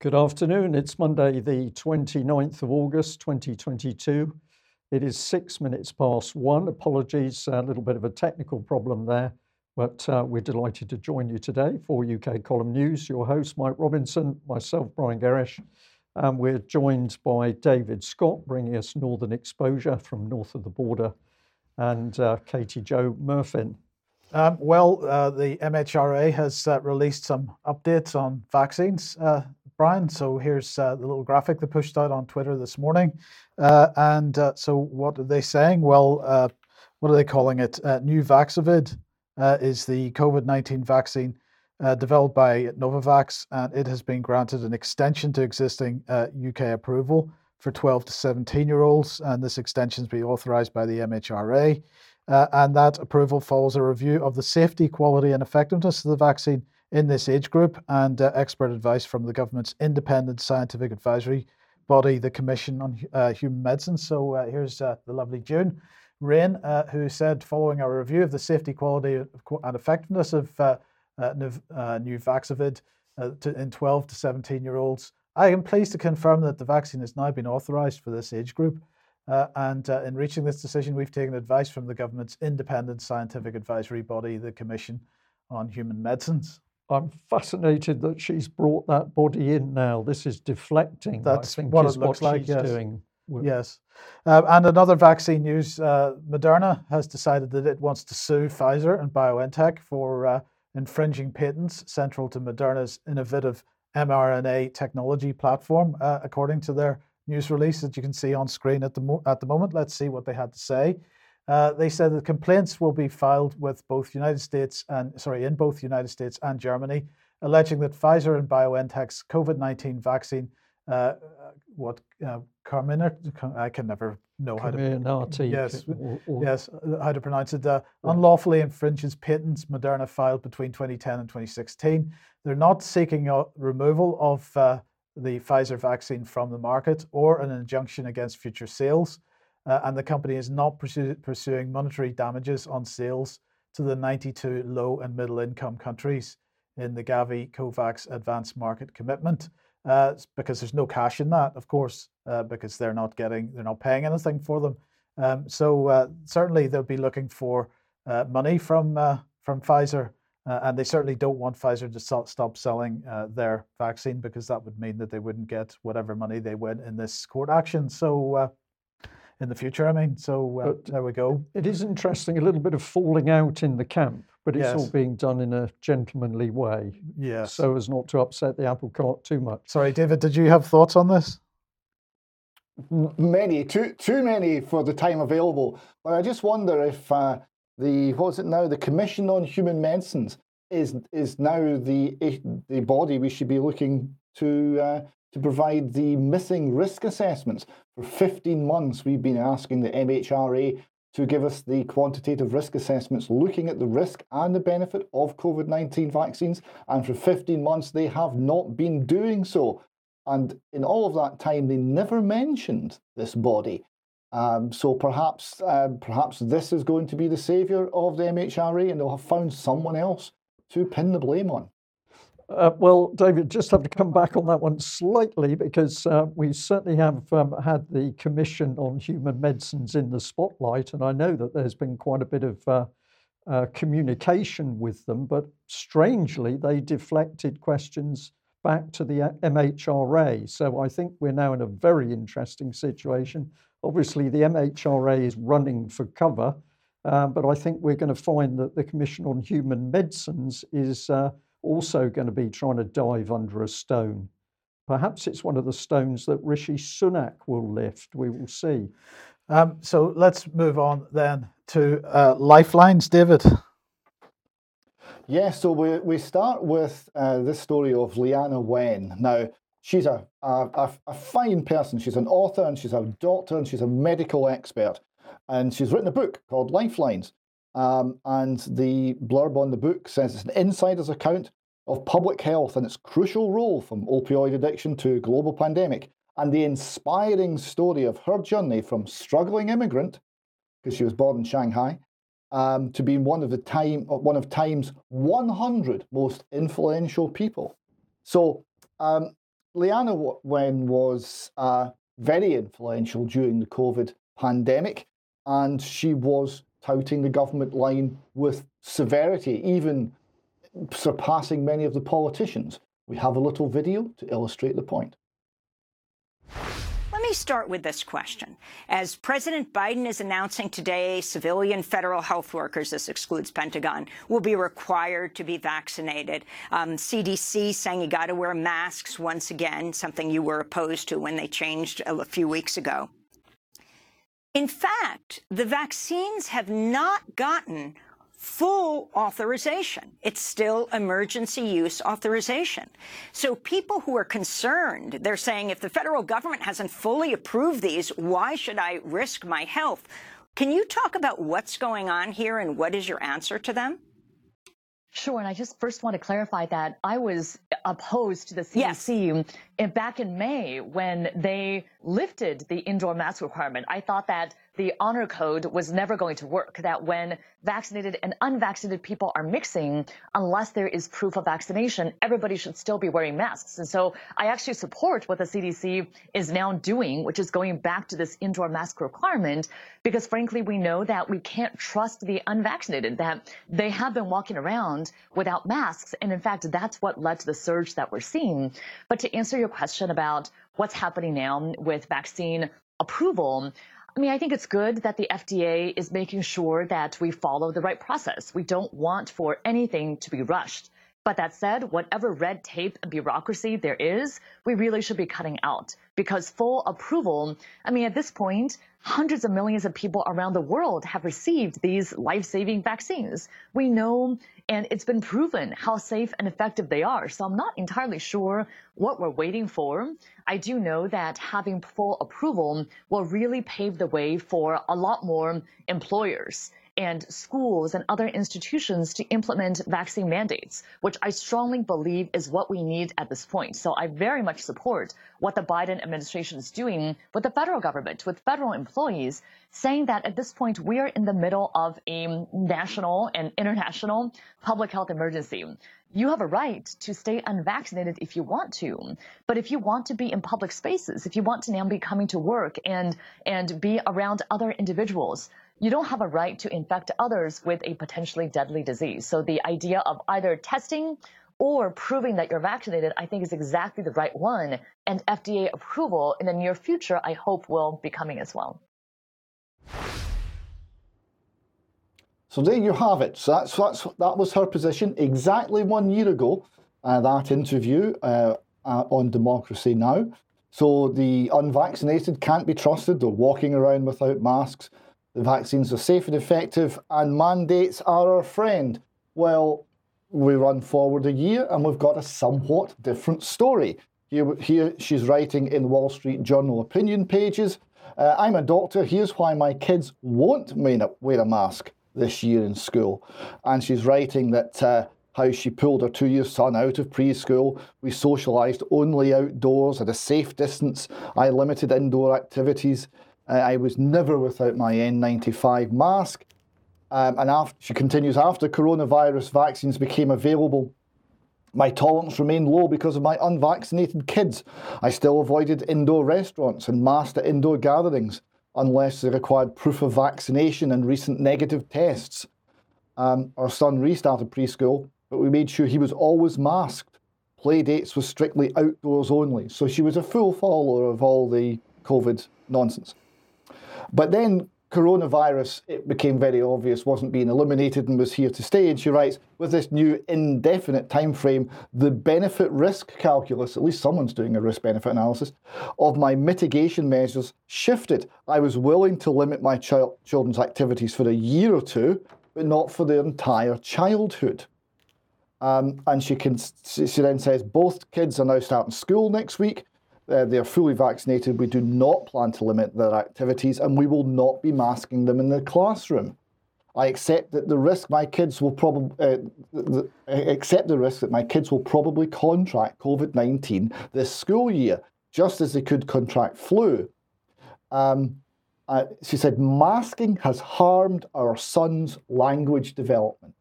Good afternoon. It's Monday, the 29th of August, 2022. It is six minutes past one. Apologies, a little bit of a technical problem there, but uh, we're delighted to join you today for UK Column News. Your host, Mike Robinson, myself, Brian Gerrish. And we're joined by David Scott, bringing us Northern Exposure from north of the border, and uh, Katie Jo Murfin. Um, well, uh, the MHRA has uh, released some updates on vaccines, uh, Brian. So here's uh, the little graphic they pushed out on Twitter this morning. Uh, and uh, so, what are they saying? Well, what are they calling it? Nuvaxovid is the COVID 19 vaccine developed by Novavax, and it has been granted an extension to existing UK approval for 12 to 17 year olds. And this extension has been authorized by the MHRA. Uh, and that approval follows a review of the safety, quality, and effectiveness of the vaccine in this age group and uh, expert advice from the government's independent scientific advisory body, the Commission on uh, Human Medicine. So uh, here's uh, the lovely June Raine, uh, who said, following our review of the safety, quality, and effectiveness of Nuvaxovid in 12 to 17 year olds, I am pleased to confirm that the vaccine has now been authorized for this age group. Uh, and uh, in reaching this decision, we've taken advice from the government's independent scientific advisory body, the Commission on Human Medicines. I'm fascinated that she's brought that body in now. This is deflecting. That's what it looks what like. she's yes. doing. Yes. Uh, and another vaccine news uh, Moderna has decided that it wants to sue Pfizer and BioNTech for uh, infringing patents central to Moderna's innovative mRNA technology platform, uh, according to their news release that you can see on screen at the, mo- at the moment. Let's see what they had to say. Uh, they said that complaints will be filed with both United States and sorry in both United States and Germany, alleging that Pfizer and BioNTech's COVID-19 vaccine, uh, what uh, Carmina, I can never know how to yes or, or, yes uh, how to pronounce it, uh, unlawfully infringes patents Moderna filed between 2010 and 2016. They're not seeking a removal of uh, the Pfizer vaccine from the market or an injunction against future sales. Uh, and the company is not pursue, pursuing monetary damages on sales to the 92 low and middle income countries in the Gavi COVAX advanced market commitment. Uh, because there's no cash in that, of course, uh, because they're not getting, they're not paying anything for them. Um, so uh, certainly they'll be looking for uh, money from uh, from Pfizer and they certainly don't want Pfizer to stop selling their vaccine because that would mean that they wouldn't get whatever money they win in this court action. So, in the future, I mean, so uh, there we go. It is interesting, a little bit of falling out in the camp, but it's yes. all being done in a gentlemanly way. Yes. So as not to upset the apple cart too much. Sorry, David, did you have thoughts on this? Many, too, too many for the time available. But I just wonder if uh, the what's it now? The Commission on Human Medicines is is now the the body we should be looking to uh, to provide the missing risk assessments. For 15 months, we've been asking the MHRA to give us the quantitative risk assessments looking at the risk and the benefit of COVID 19 vaccines. And for 15 months, they have not been doing so. And in all of that time, they never mentioned this body. Um, so perhaps, uh, perhaps this is going to be the saviour of the MHRA, and they'll have found someone else to pin the blame on. Uh, well, David, just have to come back on that one slightly because uh, we certainly have um, had the Commission on Human Medicines in the spotlight, and I know that there's been quite a bit of uh, uh communication with them, but strangely, they deflected questions back to the MHRA. So I think we're now in a very interesting situation Obviously, the MHRA is running for cover, uh, but I think we're going to find that the Commission on Human Medicines is uh, also going to be trying to dive under a stone. Perhaps it's one of the stones that Rishi Sunak will lift. We will see. Um, so let's move on then to uh, lifelines, David. Yeah, so we, we start with uh, this story of Leana Wen. Now, she's a, a, a, fine person. She's an author and she's a doctor and she's a medical expert. And she's written a book called Lifelines. Um, and the blurb on the book says it's an insider's account of public health and its crucial role from opioid addiction to global pandemic, and the inspiring story of her journey from struggling immigrant, because she was born in Shanghai, um, to being one of the time one of Time's 100 most influential people. So um, Leana Wen was uh, very influential during the COVID pandemic, and she was touting the government line with severity, even surpassing many of the politicians. We have a little video to illustrate the point. Let me start with this question. As President Biden is announcing today, civilian federal health workers, this excludes Pentagon, will be required to be vaccinated. Um, CDC saying you got to wear masks once again, something you were opposed to when they changed a few weeks ago. In fact, the vaccines have not gotten full authorization. It's still emergency use authorization. So people who are concerned, they're saying if the federal government hasn't fully approved these, why should I risk my health? Can you talk about what's going on here and what is your answer to them? Sure, and I just first want to clarify that I was opposed to the CDC yes. back in May when they lifted the indoor mask requirement. I thought that the honor code was never going to work, that when vaccinated and unvaccinated people are mixing, unless there is proof of vaccination, everybody should still be wearing masks. And so I actually support what the CDC is now doing, which is going back to this indoor mask requirement, because frankly, we know that we can't trust the unvaccinated, that they have been walking around without masks. And in fact, that's what led to the surge that we're seeing. But to answer your question about what's happening now with vaccine approval, I mean, I think it's good that the FDA is making sure that we follow the right process. We don't want for anything to be rushed. But that said, whatever red tape and bureaucracy there is, we really should be cutting out because full approval, I mean, at this point, hundreds of millions of people around the world have received these life saving vaccines. We know and it's been proven how safe and effective they are. So I'm not entirely sure what we're waiting for. I do know that having full approval will really pave the way for a lot more employers and schools and other institutions to implement vaccine mandates, which I strongly believe is what we need at this point. So I very much support what the Biden administration is doing with the federal government, with federal employees, saying that at this point we are in the middle of a national and international public health emergency. You have a right to stay unvaccinated if you want to, but if you want to be in public spaces, if you want to now be coming to work and and be around other individuals, you don't have a right to infect others with a potentially deadly disease. So the idea of either testing or proving that you're vaccinated, I think is exactly the right one. And FDA approval in the near future, I hope will be coming as well. So there you have it. So that's, that's that was her position exactly one year ago. Uh, that interview uh, uh, on Democracy Now. So the unvaccinated can't be trusted. They're walking around without masks. The vaccines are safe and effective, and mandates are our friend. Well, we run forward a year and we've got a somewhat different story. Here, here she's writing in Wall Street Journal opinion pages. Uh, I'm a doctor. Here's why my kids won't wear a mask this year in school. And she's writing that uh, how she pulled her two year son out of preschool. We socialised only outdoors at a safe distance. I limited indoor activities. Uh, I was never without my N95 mask. Um, and after, she continues, after coronavirus vaccines became available, my tolerance remained low because of my unvaccinated kids. I still avoided indoor restaurants and masked at indoor gatherings unless they required proof of vaccination and recent negative tests. Um, our son restarted preschool, but we made sure he was always masked. Play dates were strictly outdoors only, so she was a full follower of all the COVID nonsense. But then coronavirus, it became very obvious, wasn't being eliminated and was here to stay. And she writes, with this new indefinite time frame, the benefit risk calculus, at least someone's doing a risk benefit analysis, of my mitigation measures shifted. I was willing to limit my child, children's activities for a year or two, but not for their entire childhood. Um, and she, can, she then says both kids are now starting school next week. Uh, they are fully vaccinated. We do not plan to limit their activities and we will not be masking them in the classroom. I accept that the risk my kids will probably uh, accept the risk that my kids will probably contract COVID nineteen this school year, just as they could contract flu. Um, uh, she said masking has harmed our son's language development.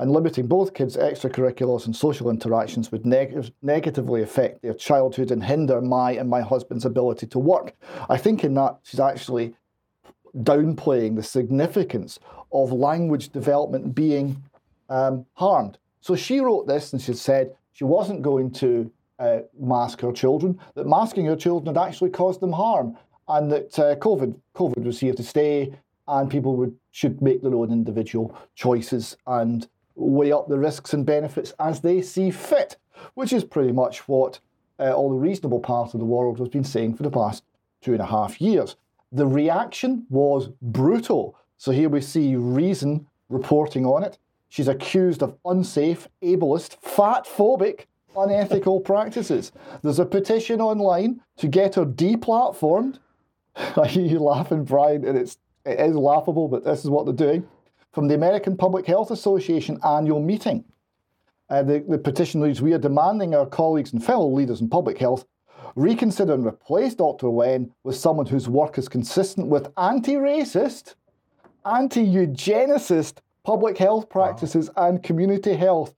And limiting both kids' extracurriculars and social interactions would neg- negatively affect their childhood and hinder my and my husband's ability to work. I think in that she's actually downplaying the significance of language development being um, harmed. So she wrote this and she said she wasn't going to uh, mask her children, that masking her children had actually caused them harm, and that uh, COVID, COVID was here to stay, and people would, should make their own individual choices and weigh up the risks and benefits as they see fit, which is pretty much what uh, all the reasonable part of the world has been saying for the past two and a half years. The reaction was brutal. So here we see Reason reporting on it. She's accused of unsafe, ableist, fat phobic, unethical practices. There's a petition online to get her deplatformed. I hear you laughing, Brian, and it's it is laughable, but this is what they're doing. From the American Public Health Association annual meeting. Uh, the, the petition reads We are demanding our colleagues and fellow leaders in public health reconsider and replace Dr. Wen with someone whose work is consistent with anti racist, anti eugenicist public health practices wow. and community health.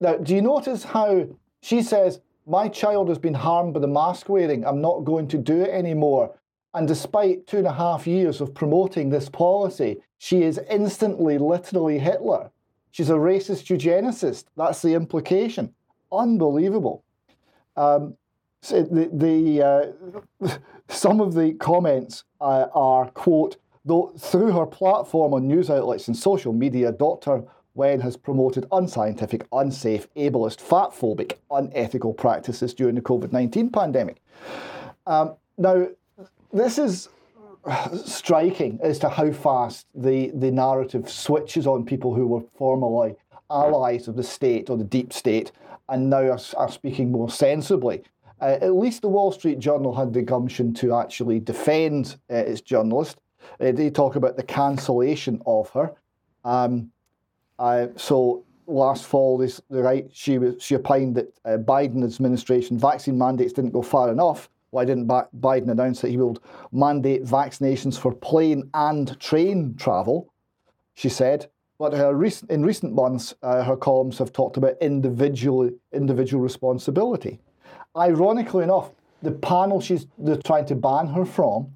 Now, do you notice how she says, My child has been harmed by the mask wearing, I'm not going to do it anymore. And despite two and a half years of promoting this policy, she is instantly, literally Hitler. She's a racist eugenicist. That's the implication. Unbelievable. Um, so the, the uh, some of the comments uh, are quote though through her platform on news outlets and social media, Dr. Wen has promoted unscientific, unsafe, ableist, fatphobic, unethical practices during the COVID 19 pandemic. Um, now, this is striking as to how fast the, the narrative switches on people who were formerly allies of the state or the deep state and now are, are speaking more sensibly. Uh, at least the Wall Street Journal had the gumption to actually defend uh, its journalist. Uh, they talk about the cancellation of her. Um, uh, so last fall, this, the right she was she opined that uh, Biden administration vaccine mandates didn't go far enough. Why didn't Biden announce that he would mandate vaccinations for plane and train travel? She said. But recent, in recent months, uh, her columns have talked about individual individual responsibility. Ironically enough, the panel she's they're trying to ban her from,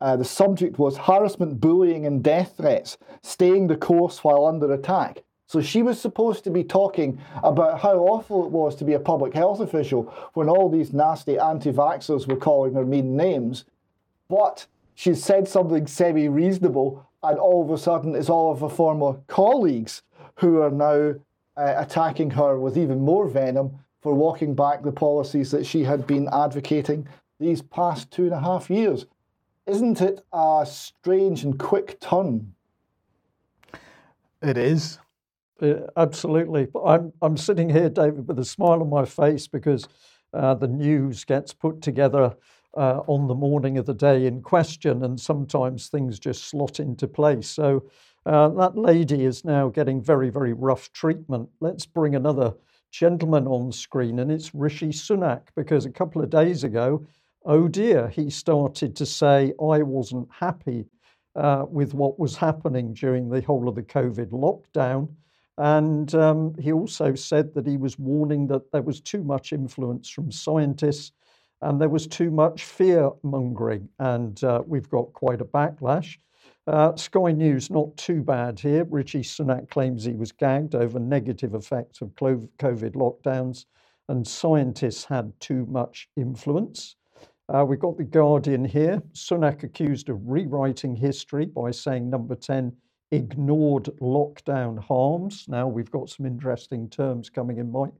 uh, the subject was harassment, bullying, and death threats, staying the course while under attack. So she was supposed to be talking about how awful it was to be a public health official when all these nasty anti vaxxers were calling her mean names. But she said something semi reasonable, and all of a sudden it's all of her former colleagues who are now uh, attacking her with even more venom for walking back the policies that she had been advocating these past two and a half years. Isn't it a strange and quick turn? It is. Uh, absolutely. I'm, I'm sitting here, David, with a smile on my face because uh, the news gets put together uh, on the morning of the day in question, and sometimes things just slot into place. So uh, that lady is now getting very, very rough treatment. Let's bring another gentleman on screen, and it's Rishi Sunak, because a couple of days ago, oh dear, he started to say, I wasn't happy uh, with what was happening during the whole of the COVID lockdown. And um, he also said that he was warning that there was too much influence from scientists and there was too much fear mongering. And uh, we've got quite a backlash. Uh, Sky News, not too bad here. Rishi Sunak claims he was gagged over negative effects of COVID lockdowns, and scientists had too much influence. Uh, we've got The Guardian here. Sunak accused of rewriting history by saying number 10 ignored lockdown harms. Now we've got some interesting terms coming in, Mike.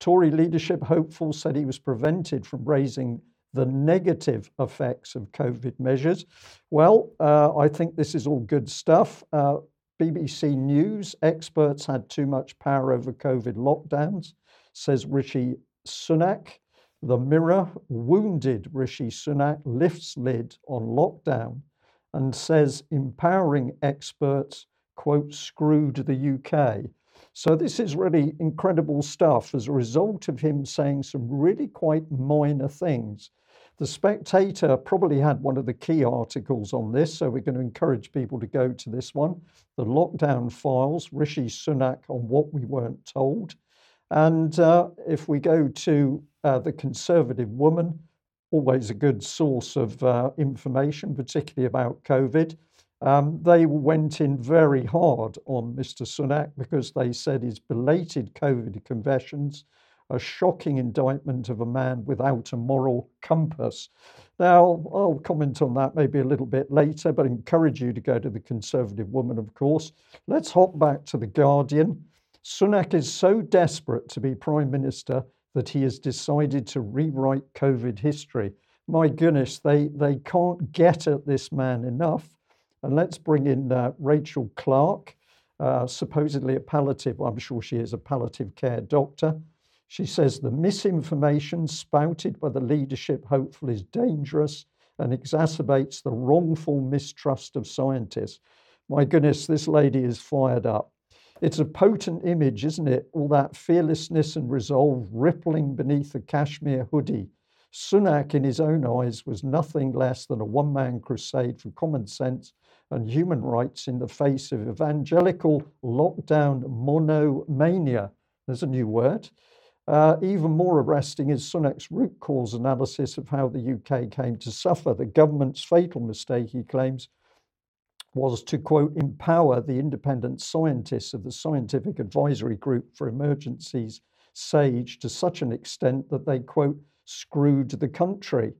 Tory leadership hopeful said he was prevented from raising the negative effects of COVID measures. Well, uh, I think this is all good stuff. Uh, BBC News experts had too much power over COVID lockdowns, says Rishi Sunak. The Mirror wounded Rishi Sunak lifts lid on lockdown and says empowering experts, quote, screwed the UK. So this is really incredible stuff as a result of him saying some really quite minor things The Spectator probably had one of the key articles on this, so we're going to encourage people to go to this one. The Lockdown Files, Rishi Sunak on What We Weren't Told. And uh, if we go to uh, The Conservative Woman, always a good source of uh, information, particularly about COVID. Um, they went in very hard on Mr. Sunak because they said his belated COVID confessions a shocking indictment of a man without a moral compass. Now, I'll comment on that maybe a little bit later, but I encourage you to go to the Conservative Woman, of course. Let's hop back to The Guardian. Sunak is so desperate to be Prime Minister that he has decided to rewrite COVID history. My goodness, they, they can't get at this man enough. And let's bring in uh, Rachel Clarke, uh, supposedly a palliative, I'm sure she is a palliative care doctor. She says the misinformation spouted by the leadership hopeful is dangerous and exacerbates the wrongful mistrust of scientists. My goodness, this lady is fired up. It's a potent image, isn't it? All that fearlessness and resolve rippling beneath a cashmere hoodie. Sunak, in his own eyes, was nothing less than a one man crusade for common sense and human rights in the face of evangelical lockdown monomania. There's a new word. Uh, even more arresting is Sunak's root cause analysis of how the UK came to suffer. The government's fatal mistake, he claims, was to, quote, empower the independent scientists of the Scientific Advisory Group for Emergencies, SAGE, to such an extent that they, quote, screwed the country.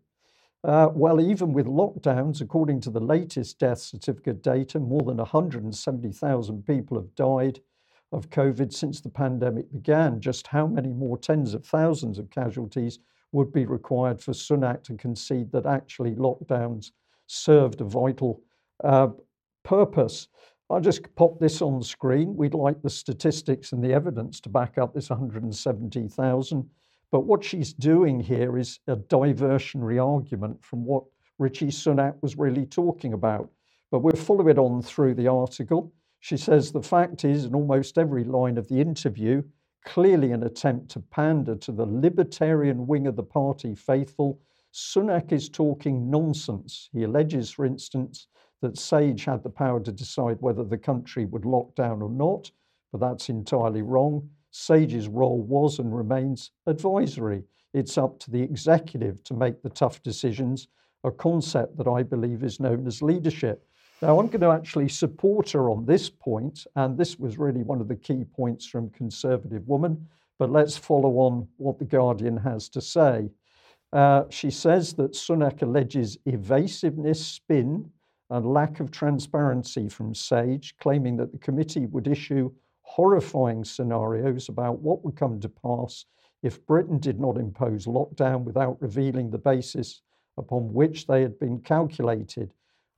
Uh, well, even with lockdowns, according to the latest death certificate data, more than 170,000 people have died of COVID since the pandemic began. Just how many more tens of thousands of casualties would be required for Sunak to concede that actually lockdowns served a vital uh, purpose? I'll just pop this on the screen. We'd like the statistics and the evidence to back up this 170,000. But what she's doing here is a diversionary argument from what Rishi Sunak was really talking about. But we'll follow it on through the article. She says the fact is, in almost every line of the interview, clearly an attempt to pander to the libertarian wing of the party faithful, Sunak is talking nonsense. He alleges, for instance, that Sage had the power to decide whether the country would lock down or not, but that's entirely wrong. Sage's role was and remains advisory. It's up to the executive to make the tough decisions, a concept that I believe is known as leadership. Now, I'm going to actually support her on this point, and this was really one of the key points from Conservative Woman. But let's follow on what The Guardian has to say. Uh, she says that Sunak alleges evasiveness, spin, and lack of transparency from SAGE, claiming that the committee would issue horrifying scenarios about what would come to pass if Britain did not impose lockdown without revealing the basis upon which they had been calculated.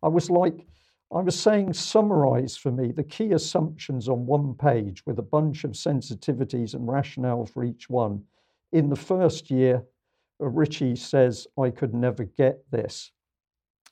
I was like, I was saying summarize for me the key assumptions on one page with a bunch of sensitivities and rationale for each one. In the first year, Rishi says, I could never get this.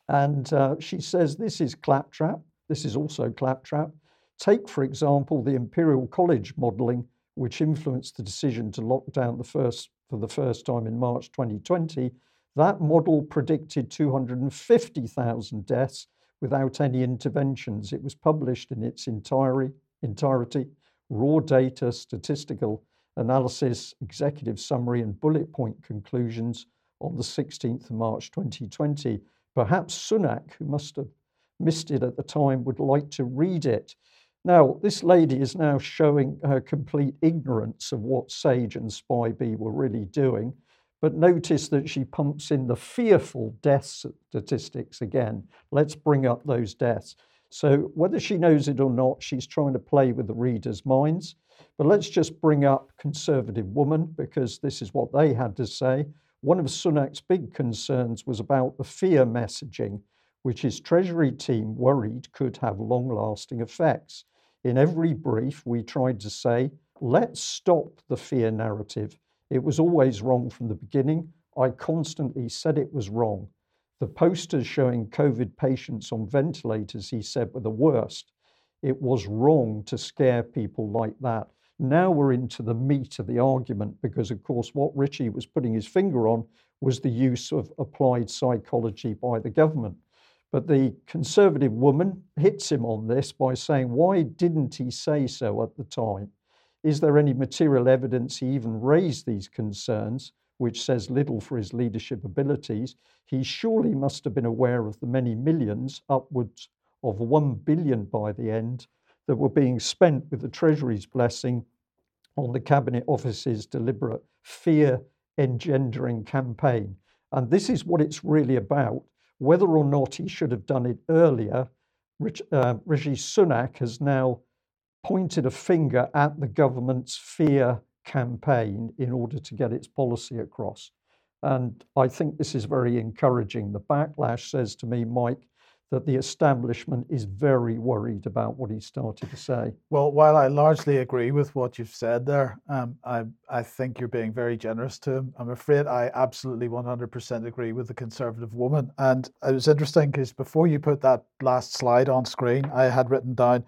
And uh, she says, This is claptrap. This is also claptrap. Take, for example, the Imperial College modelling, which influenced the decision to lock down the first, for the first time in March 2020. That model predicted 250,000 deaths without any interventions. It was published in its entirety, entirety raw data, statistical analysis, executive summary, and bullet point conclusions on the 16th of March 2020. Perhaps Sunak, who must have missed it at the time, would like to read it. Now, this lady is now showing her complete ignorance of what SAGE and SPI-B were really doing. But notice that she pumps in the fearful death statistics again. Let's bring up those deaths. So, whether she knows it or not, she's trying to play with the readers' minds. But let's just bring up Conservative Woman because this is what they had to say. One of Sunak's big concerns was about the fear messaging, which his Treasury team worried could have long lasting effects. In every brief, we tried to say, let's stop the fear narrative it was always wrong from the beginning. I constantly said it was wrong. The posters showing COVID patients on ventilators, he said, were the worst. It was wrong to scare people like that. Now we're into the meat of the argument because, of course, what Rishi was putting his finger on was the use of applied psychology by the government. But the conservative woman hits him on this by saying, Why didn't he say so at the time? Is there any material evidence he even raised these concerns, which says little for his leadership abilities? He surely must have been aware of the many millions, upwards of 1 billion by the end, that were being spent with the Treasury's blessing on the Cabinet Office's deliberate fear engendering campaign. And this is what it's really about. Whether or not he should have done it earlier, Rich, uh, Rishi Sunak has now pointed a finger at the government's fear campaign in order to get its policy across. And I think this is very encouraging. The backlash says to me, Mike, that the establishment is very worried about what he started to say. Well, while I largely agree with what you've said there, um, I, I think you're being very generous to him. I'm afraid I absolutely 100% agree with the conservative woman. And it was interesting because before you put that last slide on screen, I had written down,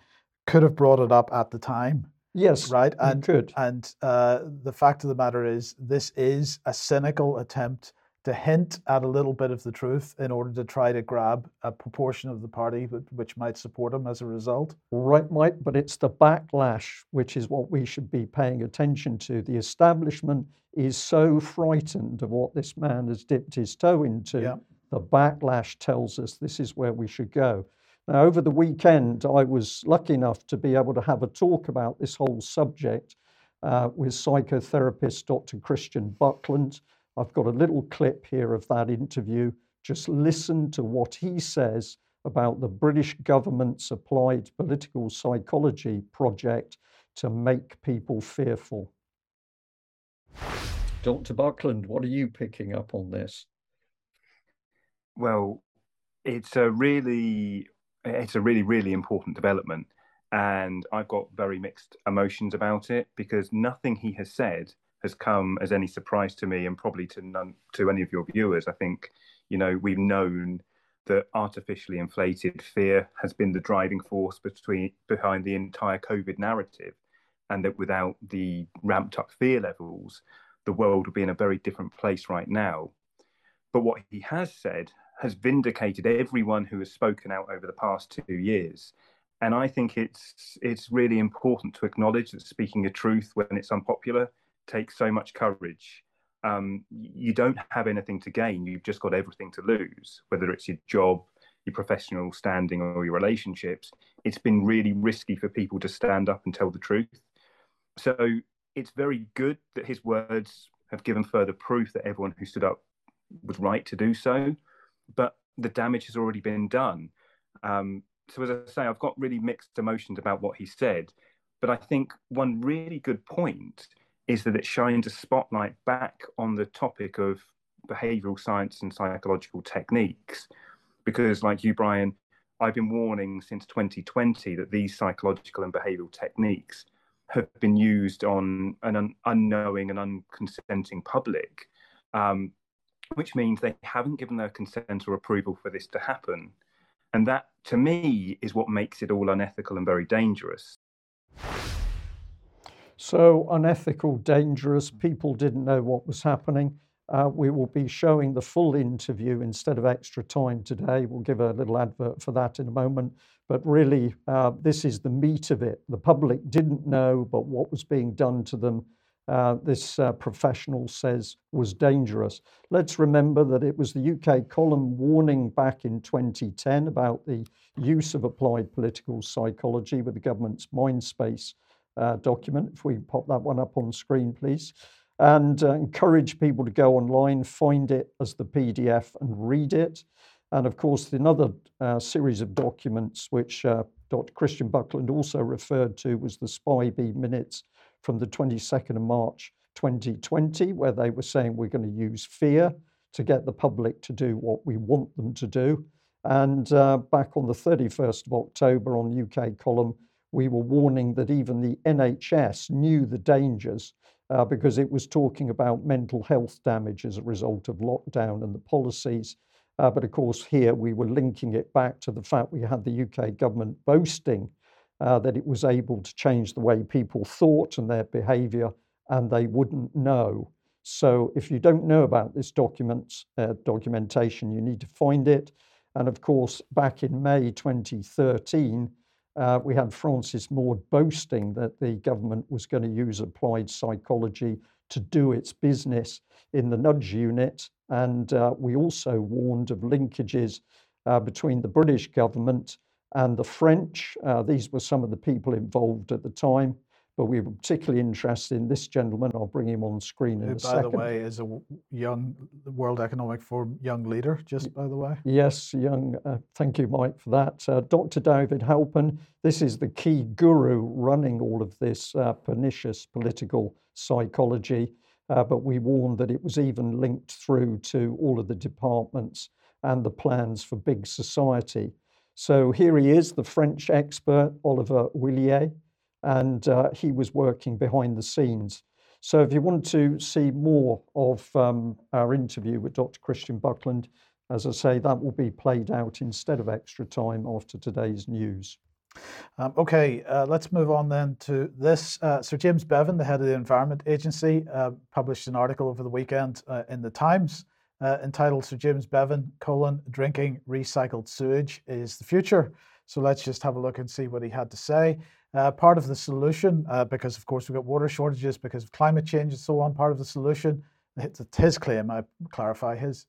could have brought it up at the time. Yes, right. And could. And uh, the fact of the matter is, this is a cynical attempt to hint at a little bit of the truth in order to try to grab a proportion of the party which might support him as a result. Right, Mike, but it's the backlash which is what we should be paying attention to. The establishment is so frightened of what this man has dipped his toe into. Yeah. The backlash tells us this is where we should go. Now, over the weekend, I was lucky enough to be able to have a talk about this whole subject uh, with psychotherapist Dr. Christian Buckland. I've got a little clip here of that interview. Just listen to what he says about the British government's applied political psychology project to make people fearful. Dr. Buckland, what are you picking up on this? Well, it's a really it's a really really important development and I've got very mixed emotions about it because nothing he has said has come as any surprise to me and probably to none to any of your viewers. I think you know we've known that artificially inflated fear has been the driving force between behind the entire COVID narrative, and that without the ramped up fear levels, the world would be in a very different place right now. But what he has said has vindicated everyone who has spoken out over the past two years. And I think it's it's really important to acknowledge that speaking the truth when it's unpopular takes so much courage. Um, you don't have anything to gain. You've just got everything to lose, whether it's your job, your professional standing, or your relationships. It's been really risky for people to stand up and tell the truth. So it's very good that his words have given further proof that everyone who stood up was right to do so. But the damage has already been done. Um, so, as I say, I've got really mixed emotions about what he said. But I think one really good point is that it shines a spotlight back on the topic of behavioral science and psychological techniques. Because, like you, Brian, I've been warning since 2020 that these psychological and behavioral techniques have been used on an un- unknowing and unconsenting public, um, which means they haven't given their consent or approval for this to happen. And that, to me, is what makes it all unethical and very dangerous. So unethical, dangerous, people didn't know what was happening. Uh, we will be showing the full interview instead of extra time today. We'll give a little advert for that in a moment. But really, uh, this is the meat of it. The public didn't know, but what was being done to them, uh, this uh, professional says, was dangerous. Let's remember that it was the UK column warning back in 2010 about the use of applied political psychology with the government's mind Mindspace uh, document. If we pop that one up on screen, please. And uh, encourage people to go online, find it as the PDF and read it. And of course, another uh, series of documents which uh, Dr. Christian Buckland also referred to was the SPI-B minutes from the 22nd of March 2020, where they were saying we're going to use fear to get the public to do what we want them to do. And uh, back on the 31st of October on UK column, we were warning that even the NHS knew the dangers uh, because it was talking about mental health damage as a result of lockdown and the policies. Uh, but of course, here we were linking it back to the fact we had the UK government boasting uh, that it was able to change the way people thought and their behaviour, and they wouldn't know. So if you don't know about this document, uh, documentation, you need to find it. And of course, back in May 2013, uh, we had Francis Maude boasting that the government was going to use applied psychology to do its business in the nudge unit. And uh, we also warned of linkages uh, between the British government and the French. Uh, these were some of the people involved at the time but we were particularly interested in this gentleman. I'll bring him on screen in Who, a by second. the way, is a young World Economic Forum young leader, just by the way. Yes, young. Uh, thank you, Mike, for that. Uh, Dr. David Halpern. this is the key guru running all of this uh, pernicious political psychology. Uh, but we warned that it was even linked through to all of the departments and the plans for big society. So here he is, the French expert, Olivier Oullier and uh, he was working behind the scenes. So if you want to see more of um, our interview with Dr. Christian Buckland, as I say, that will be played out instead of extra time after today's news. Um, okay, uh, let's move on then to this. Uh, Sir James Bevan, the head of the Environment Agency, uh, published an article over the weekend uh, in the Times uh, entitled "Sir James Bevan: colon, Drinking recycled sewage is the future." So let's just have a look and see what he had to say. Uh, part of the solution, uh, because of course we've got water shortages because of climate change and so on, part of the solution, it's his claim, I clarify his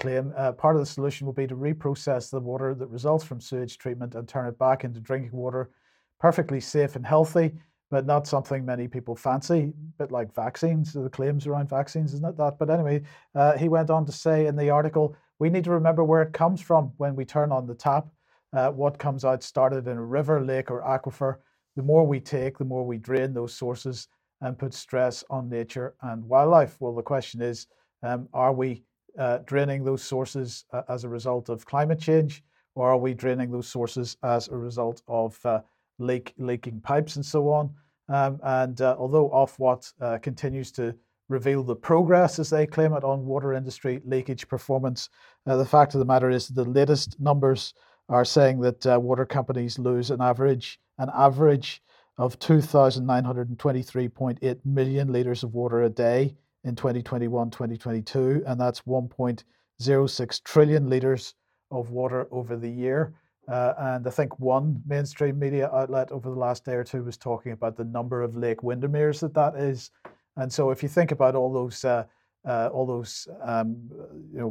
claim, uh, part of the solution will be to reprocess the water that results from sewage treatment and turn it back into drinking water, perfectly safe and healthy, but not something many people fancy, a bit like vaccines, the claims around vaccines, isn't it that? But anyway, uh, he went on to say in the article, we need to remember where it comes from when we turn on the tap. Uh, what comes out started in a river, lake, or aquifer the more we take, the more we drain those sources and put stress on nature and wildlife. Well, the question is um, are we uh, draining those sources uh, as a result of climate change, or are we draining those sources as a result of uh, leak, leaking pipes and so on? Um, and uh, although Ofwat uh, continues to reveal the progress, as they claim it, on water industry leakage performance, uh, the fact of the matter is the latest numbers are saying that water companies lose an average an average of 2,923.8 million litres of water a day in 2021 2022, and that's 1.06 trillion litres of water over the year. Uh, and I think one mainstream media outlet over the last day or two was talking about the number of Lake Windermere's that that is. And so, if you think about all those, uh, uh, all those, um, you know,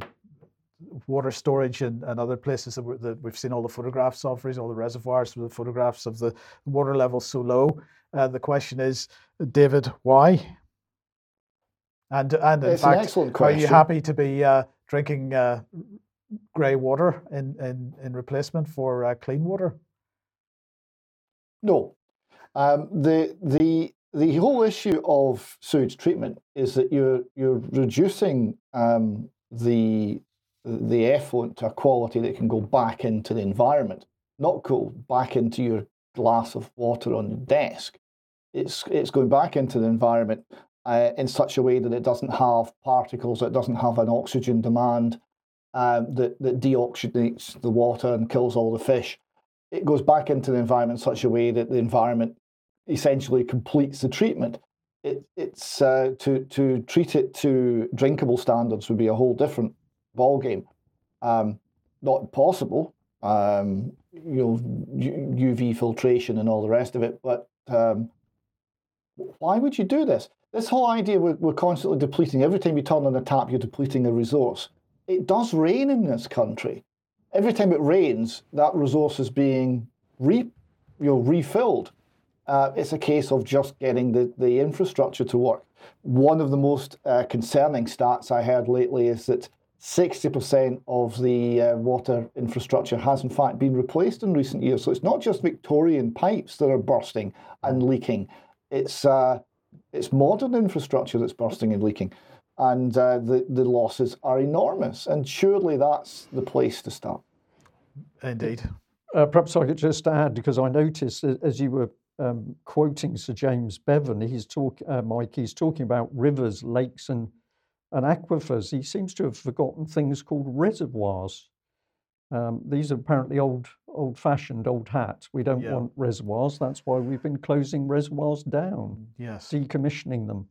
water storage and, and other places that, that, we've seen all the photographs of, all the reservoirs with the photographs of the water levels so low. Uh, the question is, David, why? And and in it's fact, are you happy to be uh, drinking uh, grey water in, in, in replacement for uh, clean water? No. Um, the the the whole issue of sewage treatment is that you're you're reducing um, the the effluent to a quality that can go back into the environment, not go back into your glass of water on your desk. It's, it's going back into the environment uh, in such a way that it doesn't have particles, it doesn't have an oxygen demand um, that, that deoxygenates the water and kills all the fish. It goes back into the environment in such a way that the environment essentially completes the treatment. It, it's uh, to to treat it to drinkable standards would be a whole different ball game. Um, not possible, um, you know, UV filtration and all the rest of it. But um, why would you do this? This whole idea we're, we're constantly depleting. Every time you turn on the tap, you're depleting a resource. It does rain in this country. Every time it rains, that resource is being re, you know, refilled. Uh, it's a case of just getting the, the infrastructure to work. One of the most uh, concerning stats I heard lately is that 60% of the uh, water infrastructure has in fact been replaced in recent years. So it's not just Victorian pipes that are bursting and leaking. It's uh, it's modern infrastructure that's bursting and leaking, and uh, the the losses are enormous. And surely that's the place to start. Indeed. Uh, perhaps I could just add because I noticed as you were um, quoting Sir James Bevan, he's talk, uh, Mike, he's talking about rivers, lakes, and and aquifers, he seems to have forgotten things called reservoirs. Um, these are apparently old, old-fashioned, old hat. We don't yeah. want reservoirs. That's why we've been closing reservoirs down. Yes, decommissioning them.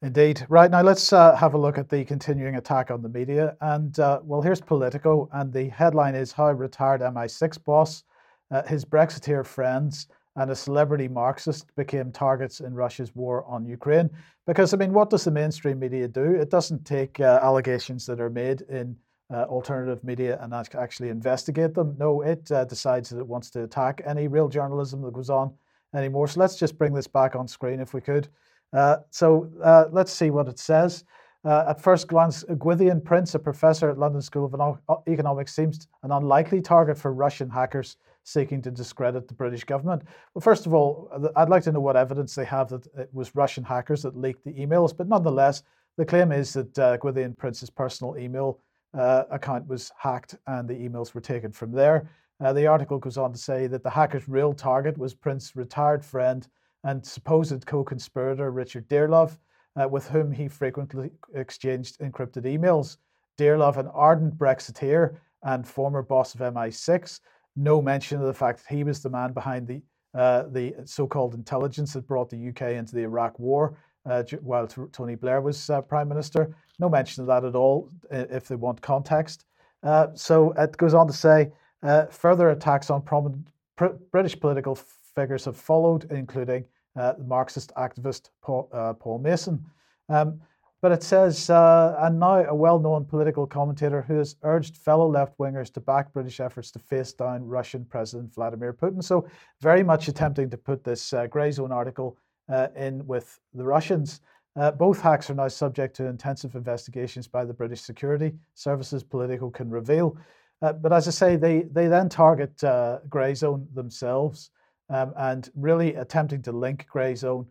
Indeed. Right now, let's uh, have a look at the continuing attack on the media. And uh, well, here's Politico, and the headline is How Retired MI6 Boss, uh, His Brexiteer Friends, and a Celebrity Marxist Became Targets in Russia's War on Ukraine. Because, I mean, what does the mainstream media do? It doesn't take uh, allegations that are made in uh, alternative media and actually investigate them. No, it uh, decides that it wants to attack any real journalism that goes on anymore. So let's just bring this back on screen if we could. Uh, so uh, let's see what it says. Uh, at first glance, Gwythian Prins, a professor at London School of Economics, seems an unlikely target for Russian hackers seeking to discredit the British government. Well, first of all, I'd like to know what evidence they have that it was Russian hackers that leaked the emails, but nonetheless, the claim is that uh, Gwythian Prins's personal email uh, account was hacked and the emails were taken from there. Uh, the article goes on to say that the hacker's real target was Prins's retired friend and supposed co conspirator Richard Dearlove, uh, with whom he frequently exchanged encrypted emails. Dearlove, an ardent Brexiteer and former boss of MI6, no mention of the fact that he was the man behind the uh, the so-called intelligence that brought the UK into the Iraq War uh, while Tony Blair was uh, prime minister. No mention of that at all. If they want context, uh, so it goes on to say uh, further attacks on prominent pr- British political figures have followed, including uh, the Marxist activist Paul, uh, Paul Mason. Um, but it says, uh, and now a well known political commentator who has urged fellow left wingers to back British efforts to face down Russian President Vladimir Putin. So, very much attempting to put this uh, grey zone article uh, in with the Russians. Uh, both hacks are now subject to intensive investigations by the British security services, Politico can reveal. Uh, but as I say, they, they then target uh, grey zone themselves um, and really attempting to link grey zone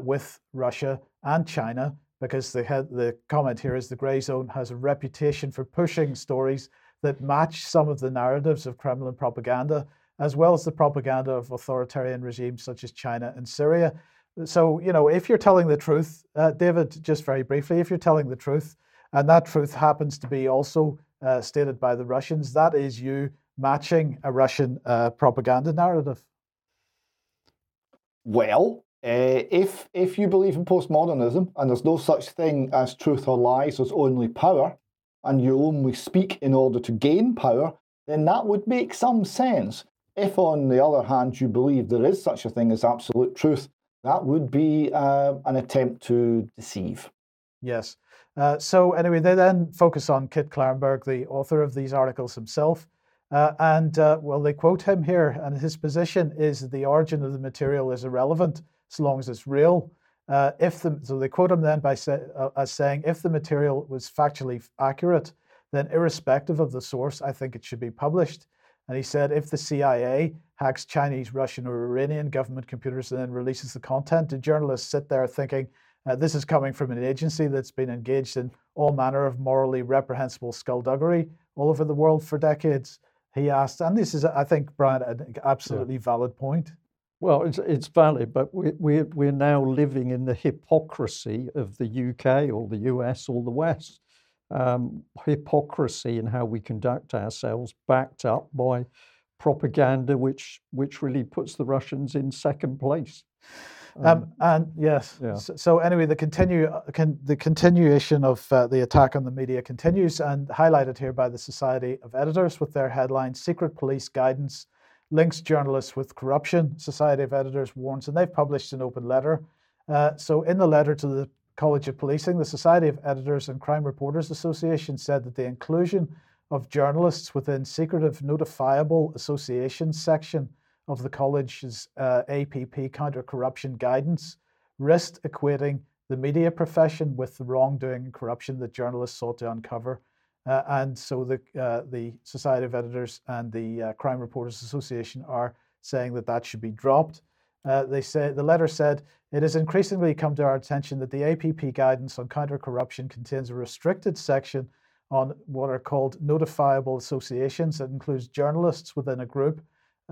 with Russia and China because the, the comment here is the grey zone has a reputation for pushing stories that match some of the narratives of Kremlin propaganda, as well as the propaganda of authoritarian regimes such as China and Syria. So, you know, if you're telling the truth, uh, David, just very briefly, if you're telling the truth, and that truth happens to be also uh, stated by the Russians, that is you matching a Russian uh, propaganda narrative. Well, uh, if if you believe in postmodernism and there's no such thing as truth or lies, there's only power, and you only speak in order to gain power, then that would make some sense. If, on the other hand, you believe there is such a thing as absolute truth, that would be uh, an attempt to deceive. Yes. Uh, so anyway, they then focus on Kit Klarenberg, the author of these articles himself, uh, and uh, well, they quote him here, and his position is the origin of the material is irrelevant so long as it's real. Uh, if the, so they quote him then by say, uh, as saying, if the material was factually accurate, then irrespective of the source, I think it should be published. And he said, if the CIA hacks Chinese, Russian, or Iranian government computers and then releases the content, do journalists sit there thinking uh, this is coming from an agency that's been engaged in all manner of morally reprehensible skullduggery all over the world for decades? he asked, and this is, I think, Brian, an absolutely yeah. valid point. Well, it's, it's valid, but we, we, we're now living in the hypocrisy of the UK or the US or the West. Um, hypocrisy in how we conduct ourselves, backed up by propaganda, which which really puts the Russians in second place. Um, um, and yes, yeah. so, so, anyway, the continue uh, can, the continuation of uh, the attack on the media continues, and highlighted here by the Society of Editors with their headline "Secret Police Guidance Links Journalists with Corruption." Society of Editors warns, and they've published an open letter. Uh, so, in the letter to the College of Policing, the Society of Editors and Crime Reporters Association said that the inclusion of journalists within secretive notifiable associations section of the college's uh, APP counter corruption guidance risked equating the media profession with the wrongdoing and corruption that journalists sought to uncover. Uh, and so the, uh, the Society of Editors and the uh, Crime Reporters Association are saying that that should be dropped. Uh, they say the letter said it has increasingly come to our attention that the APP guidance on counter corruption contains a restricted section on what are called notifiable associations that includes journalists within a group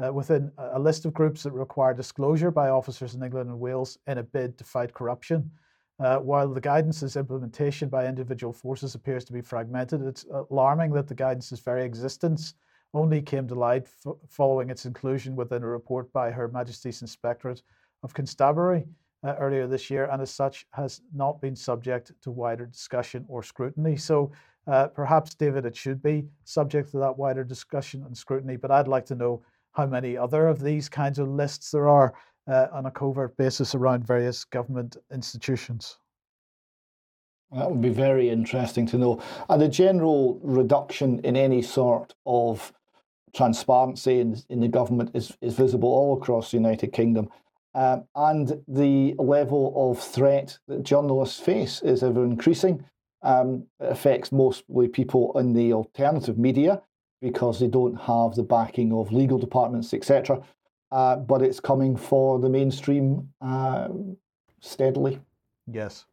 uh, within a list of groups that require disclosure by officers in England and Wales in a bid to fight corruption. Uh, while the guidance's implementation by individual forces appears to be fragmented, it's alarming that the guidance's very existence only came to light f- following its inclusion within a report by Her Majesty's Inspectorate of Constabulary. uh, earlier this year, and as such has not been subject to wider discussion or scrutiny. So uh, perhaps, David, it should be subject to that wider discussion and scrutiny. But I'd like to know how many other of these kinds of lists there are uh, on a covert basis around various government institutions. That would be very interesting to know. And the general reduction in any sort of transparency in, in the government is, is visible all across the United Kingdom. Um, and the level of threat that journalists face is ever increasing. Um, it affects mostly people in the alternative media because they don't have the backing of legal departments, etc. Uh, but it's coming for the mainstream uh, steadily. Yes.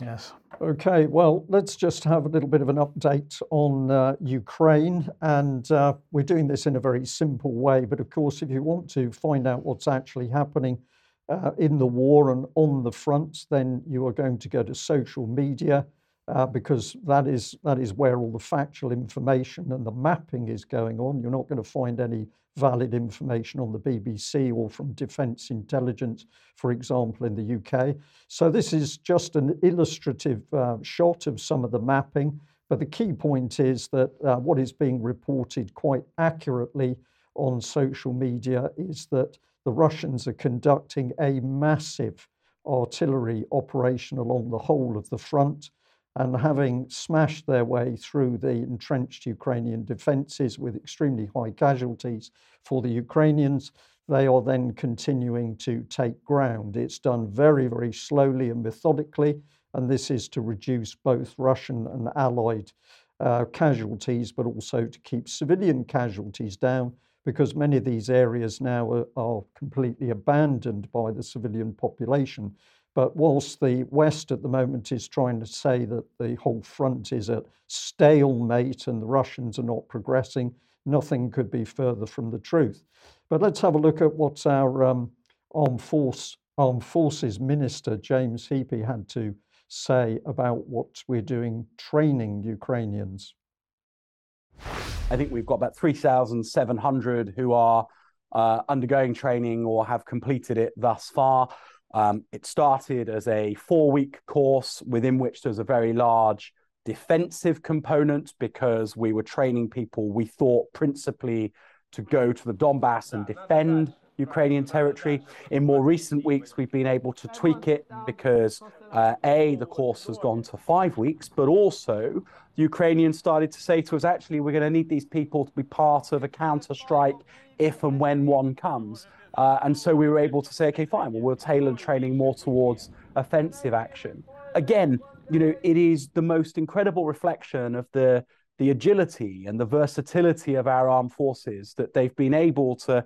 Yes. Okay, well, let's just have a little bit of an update on uh, Ukraine. And uh, we're doing this in a very simple way. But of course, if you want to find out what's actually happening uh, in the war and on the front, then you are going to go to social media. Uh, because that is that is where all the factual information and the mapping is going on. You're not going to find any valid information on the BBC or from Defence Intelligence, for example, in the UK. So this is just an illustrative uh, shot of some of the mapping. But the key point is that uh, what is being reported quite accurately on social media is that the Russians are conducting a massive artillery operation along the whole of the front and having smashed their way through the entrenched Ukrainian defences with extremely high casualties for the Ukrainians, they are then continuing to take ground. It's done very, very slowly and methodically, and this is to reduce both Russian and Allied uh, casualties, but also to keep civilian casualties down because many of these areas now are, are completely abandoned by the civilian population. But whilst the West at the moment is trying to say that the whole front is a stalemate and the Russians are not progressing, nothing could be further from the truth. But let's have a look at what our um, armed, force, armed Forces Minister, James Heappey, had to say about what we're doing training Ukrainians. I think we've got about 3,700 who are uh, undergoing training or have completed it thus far. Um, it started as a four week course within which there's a very large defensive component because we were training people we thought principally to go to the Donbass and defend Ukrainian territory. In more recent weeks, we've been able to tweak it because uh, A, the course has gone to five weeks, but also the Ukrainians started to say to us, actually, we're going to need these people to be part of a counter strike if and when one comes. Uh, and so we were able to say, okay, fine, well, we'll tailor training more towards offensive action. Again, you know, it is the most incredible reflection of the the agility and the versatility of our armed forces that they've been able to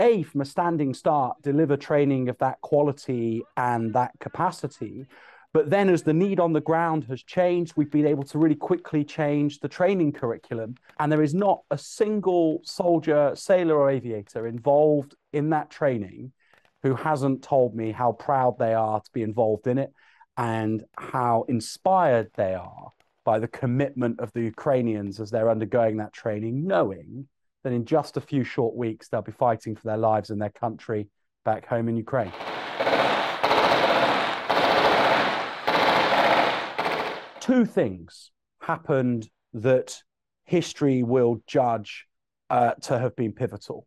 a from a standing start deliver training of that quality and that capacity but then, as the need on the ground has changed, we've been able to really quickly change the training curriculum. And there is not a single soldier, sailor, or aviator involved in that training who hasn't told me how proud they are to be involved in it and how inspired they are by the commitment of the Ukrainians as they're undergoing that training, knowing that in just a few short weeks they'll be fighting for their lives in their country back home in Ukraine. two things happened that history will judge uh, to have been pivotal.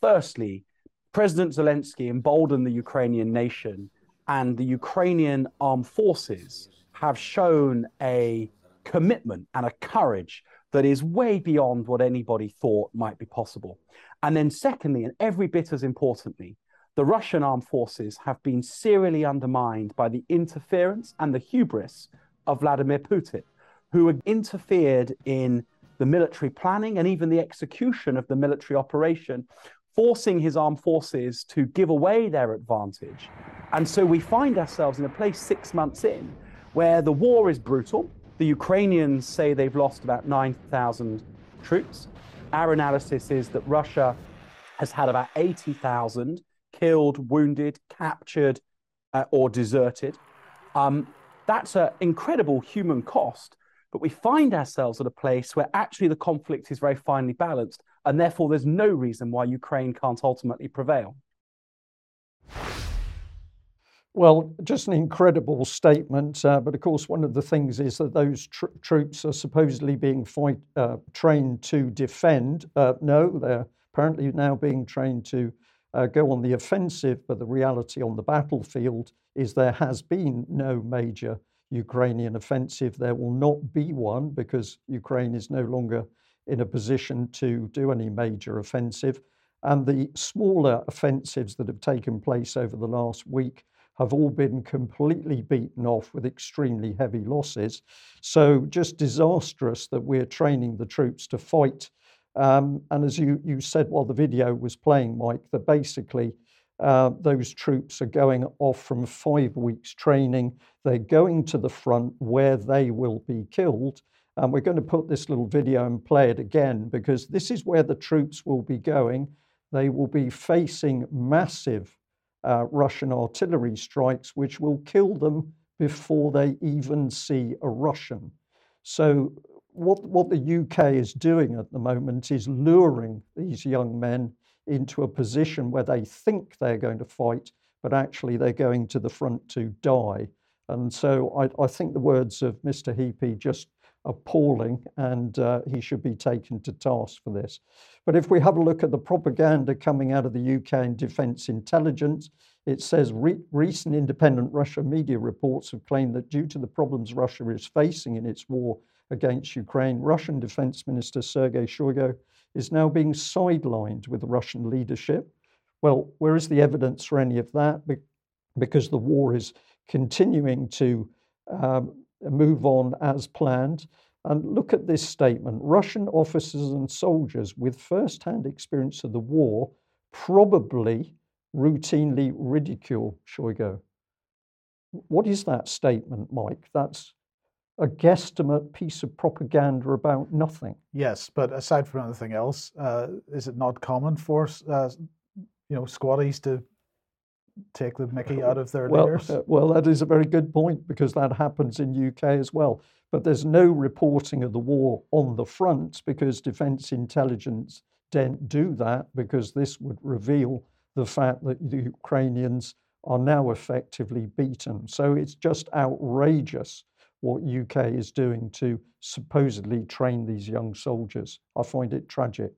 Firstly, President Zelensky emboldened the Ukrainian nation, and the Ukrainian armed forces have shown a commitment and a courage that is way beyond what anybody thought might be possible. And then, secondly, and every bit as importantly, the Russian armed forces have been serially undermined by the interference and the hubris of Vladimir Putin, who interfered in the military planning and even the execution of the military operation, forcing his armed forces to give away their advantage. And so we find ourselves in a place six months in where the war is brutal. The Ukrainians say they've lost about 9,000 troops. Our analysis is that Russia has had about 80,000 killed, wounded, captured, uh, or deserted. Um, that's an incredible human cost. But we find ourselves at a place where actually the conflict is very finely balanced, and therefore there's no reason why Ukraine can't ultimately prevail. Well, just an incredible statement. Uh, but of course, one of the things is that those tr- troops are supposedly being fight, uh, trained to defend. Uh, no, they're apparently now being trained to uh, go on the offensive. But the reality on the battlefield is there has been no major Ukrainian offensive. There will not be one because Ukraine is no longer in a position to do any major offensive. And the smaller offensives that have taken place over the last week have all been completely beaten off with extremely heavy losses. So, just disastrous that we're training the troops to fight. Um, and as you, you said while the video was playing, Mike, that basically uh, those troops are going off from five weeks training. They're going to the front where they will be killed. And we're going to put this little video and play it again because this is where the troops will be going. They will be facing massive uh, Russian artillery strikes, which will kill them before they even see a Russian. So, what, what the UK is doing at the moment is luring these young men into a position where they think they're going to fight, but actually they're going to the front to die. And so I, I think the words of Mr. Heappey just appalling, and uh, he should be taken to task for this. But if we have a look at the propaganda coming out of the UK and defence intelligence, it says re- recent independent Russia media reports have claimed that due to the problems Russia is facing in its war against Ukraine, Russian Defence Minister Sergei Shoigu is now being sidelined with the Russian leadership. Well, where is the evidence for any of that? Because the war is continuing to um, move on as planned. And look at this statement Russian officers and soldiers with first hand experience of the war probably routinely ridicule Shoigu. What is that statement, Mike? That's a guesstimate piece of propaganda about nothing. Yes, but aside from anything else, uh, is it not common for uh, you know squaddies to take the Mickey out of their well, leaders? Uh, well, that is a very good point because that happens in UK as well. But there's no reporting of the war on the front because defence intelligence didn't do that because this would reveal the fact that the Ukrainians are now effectively beaten. So it's just outrageous what UK is doing to supposedly train these young soldiers. I find it tragic.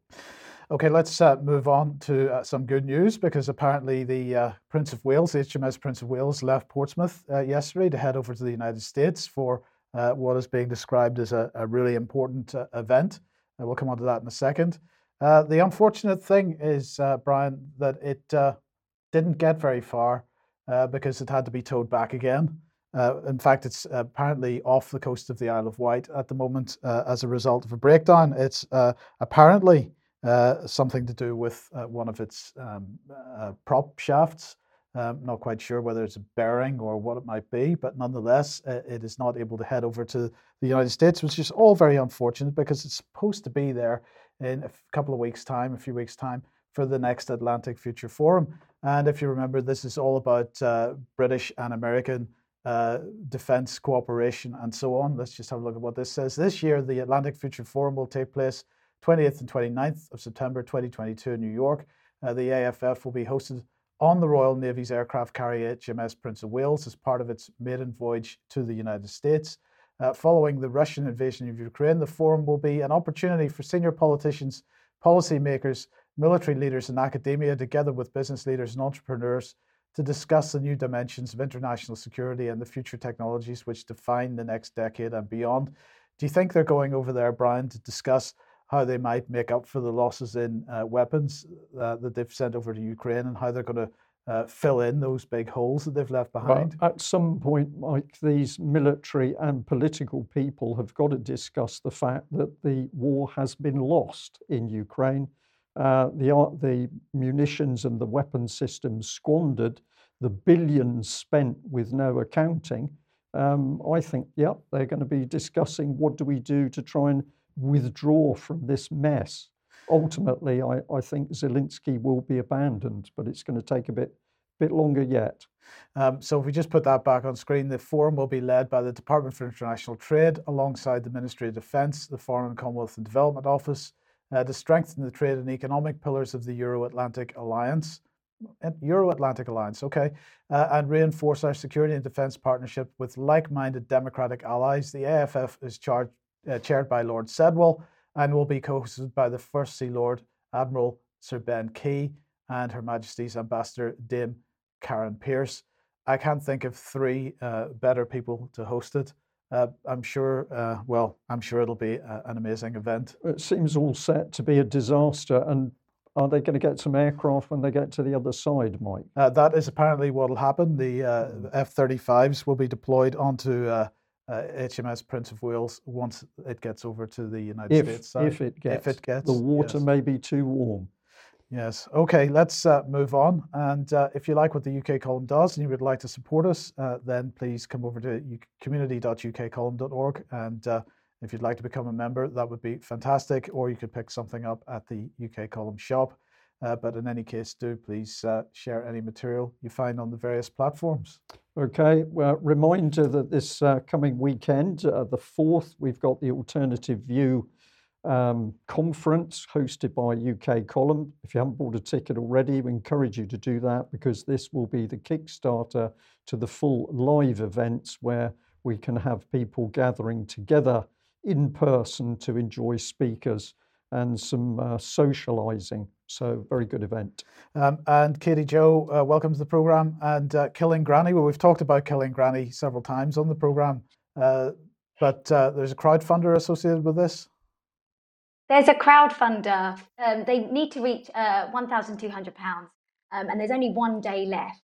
Okay, let's uh, move on to uh, some good news because apparently the uh, Prince of Wales, HMS Prince of Wales, left Portsmouth uh, yesterday to head over to the United States for uh, what is being described as a, a really important uh, event. we'll come on to that in a second. the unfortunate thing is, Brian, that it didn't get very far because it had to be towed back again. In fact, it's apparently off the coast of the Isle of Wight at the moment as a result of a breakdown. It's apparently uh, something to do with uh, one of its um, uh, prop shafts. Um, not quite sure whether it's a bearing or what it might be, but nonetheless, it is not able to head over to the United States, which is all very unfortunate because it's supposed to be there in a couple of weeks' time, a few weeks' time, for the next Atlantic Future Forum. And if you remember, this is all about British and American uh, defense cooperation and so on. Let's just have a look at what this says. This year, the Atlantic Future Forum will take place 20th and 29th of September 2022 in New York. Uh, the AFF will be hosted on the Royal Navy's aircraft carrier HMS Prince of Wales as part of its maiden voyage to the United States. Uh, following the Russian invasion of Ukraine, the forum will be an opportunity for senior politicians, policymakers, military leaders, and academia, together with business leaders and entrepreneurs, to discuss the new dimensions of international security and the future technologies which define the next decade and beyond. Do you think they're going over there, Brian, to discuss how they might make up for the losses in uh, weapons uh, that they've sent over to Ukraine and how they're going to uh, fill in those big holes that they've left behind? At some point, Mike, these military and political people have got to discuss the fact that the war has been lost in Ukraine uh, the, the munitions and the weapon systems squandered, the billions spent with no accounting, um, I think, yep, they're going to be discussing what do we do to try and withdraw from this mess. Ultimately, I, I think Zelensky will be abandoned, but it's going to take a bit bit longer yet. Um, so if we just put that back on screen, the forum will be led by the Department for International Trade alongside the Ministry of Defence, the Foreign Commonwealth and Development Office, uh, to strengthen the trade and economic pillars of the Euro Atlantic Alliance. Euro Atlantic Alliance, okay, uh, and reinforce our security and defence partnership with like minded democratic allies. The AFF is charged, uh, chaired by Lord Sedwill and will be co hosted by the First Sea Lord Admiral Sir Ben Key and Her Majesty's Ambassador Dame Karen Pierce. I can't think of three uh, better people to host it. Uh, I'm sure, uh, well, I'm sure it'll be a, an amazing event. It seems all set to be a disaster. And are they going to get some aircraft when they get to the other side, Mike? Uh, that is apparently what will happen. The uh, F 35s will be deployed onto HMS uh, Prince of Wales once it gets over to the United if, States side. If it gets. If it gets. The water yes. may be too warm. Yes. Okay, let's uh, move on. And uh, if you like what the UK column does and you would like to support us, uh, then please come over to community.ukcolumn.org. And uh, if you'd like to become a member, that would be fantastic. Or you could pick something up at the UK column shop. Uh, but in any case, do please uh, share any material you find on the various platforms. Okay. Well, reminder that this coming weekend, the 4th, we've got the Alternative View um, conference hosted by UK Column. If you haven't bought a ticket already, we encourage you to do that because this will be the Kickstarter to the full live events where we can have people gathering together in person to enjoy speakers and some uh, socializing. So, very good event. Um, and Katie Joe, uh, welcome to the program. And uh, Killing Granny, well, we've talked about Killing Granny several times on the program, uh, but uh, there's a crowdfunder associated with this. There's a crowdfunder. Um, they need to reach uh, £1,200 um, and there's only one day left.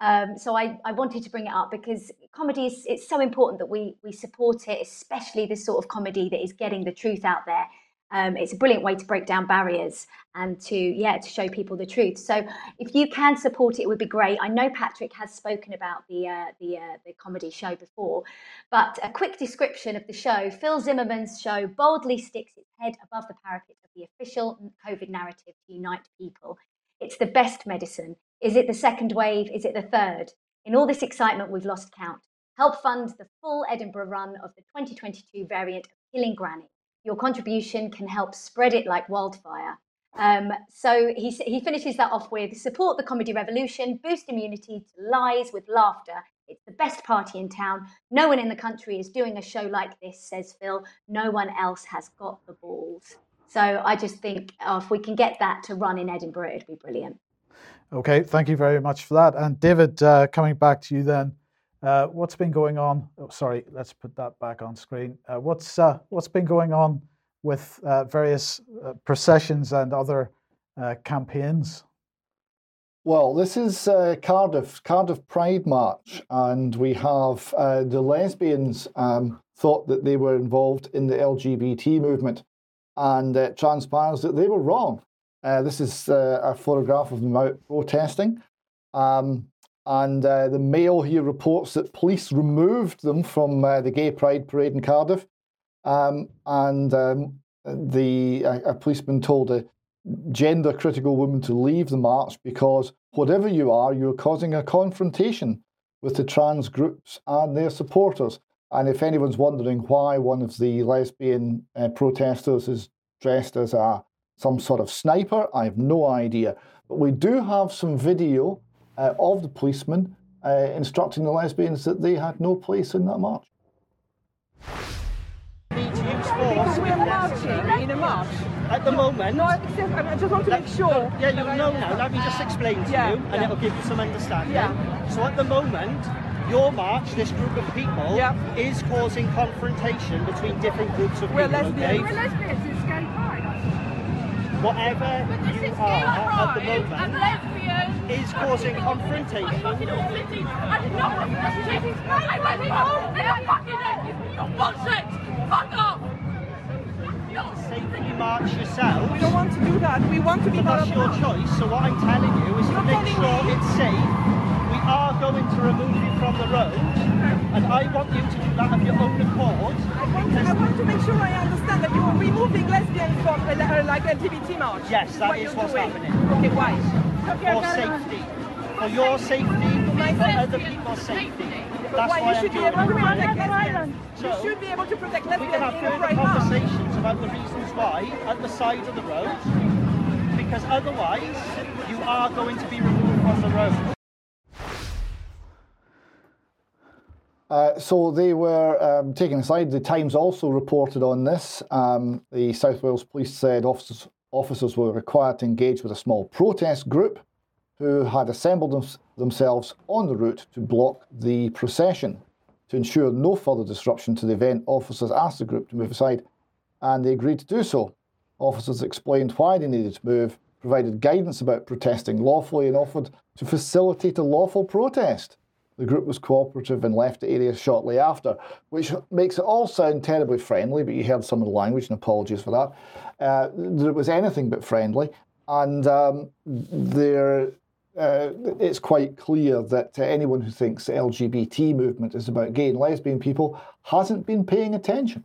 Um, so I, I wanted to bring it up because comedy is it's so important that we we support it, especially this sort of comedy that is getting the truth out there um, it's a brilliant way to break down barriers and to yeah to show people the truth. So if you can support it, it would be great. I know Patrick has spoken about the uh, the uh, the comedy show before, but a quick description of the show: Phil Zimmerman's show boldly sticks its head above the parapet of the official COVID narrative to unite people. It's the best medicine. Is it the second wave? Is it the third? In all this excitement, we've lost count. Help fund the full Edinburgh run of the 2022 variant of Killing Granny your contribution can help spread it like wildfire. Um, so he, he finishes that off with support the comedy revolution, boost immunity to lies with laughter. It's the best party in town. No one in the country is doing a show like this, says Phil. No one else has got the balls. So I just think oh, if we can get that to run in Edinburgh, it'd be brilliant. Okay, thank you very much for that. And David, uh, coming back to you then. Uh, what's been going on? Oh, sorry, let's put that back on screen. Uh, what's uh, what's been going on with uh, various uh, processions and other uh, campaigns? Well, this is Cardiff Cardiff Pride March, and we have the lesbians um, thought that they were involved in the LGBT movement, and it transpires that they were wrong. this is a photograph of them out protesting. Um, and uh, the Mail here reports that police removed them from uh, the Gay Pride Parade in Cardiff. Um, and um, the a, a, policeman told a gender critical woman to leave the march because whatever you are, you're causing a confrontation with the trans groups and their supporters. And if anyone's wondering why one of the lesbian uh, protesters is dressed as a some sort of sniper, I have no idea. But we do have some video uh, of the policemen uh, instructing the lesbians that they had no place in that march. Because we're marching in a march. At the moment. No, I just want to make sure. Yeah, you know now. Let me just explain to yeah, you, and yeah. it'll give you some understanding. Yeah. So at the moment, your march, this group of people, yeah. is causing confrontation between different groups of we're people. Lesbians. Okay? We're lesbians. It's gay pride. Whatever you are at the moment is causing confrontation. Fuck off! Safely march yourself. We don't want to do that. We want to be But that's your choice. So what I'm telling you is to make sure me. it's safe. We are going to remove you from the road, and I want you to do that of your own accord. I want, to, I want to make sure I understand that you are removing lesbians from uh, uh, like LGBT march. Yes, that what is what's doing. happening. Okay, why? Okay, For safety. For your safety, my for safety. other people's safety. That's why why you I'm should be able to protect lesbians. So, you should be able to protect We lesbians can have in a further pride march. conversations about the reasons why at the side of the road, because otherwise you are going to be removed from the road. Uh, so they were um, taken aside. The Times also reported on this. Um, the South Wales Police said officers, officers were required to engage with a small protest group who had assembled them, themselves on the route to block the procession. To ensure no further disruption to the event, officers asked the group to move aside, and they agreed to do so. Officers explained why they needed to move, provided guidance about protesting lawfully, and offered to facilitate a lawful protest. The group was cooperative and left the area shortly after, which makes it all sound terribly friendly, but you heard some of the language, and apologies for that. Uh, it was anything but friendly. And um, there, uh, it's quite clear that uh, anyone who thinks the LGBT movement is about gay and lesbian people hasn't been paying attention.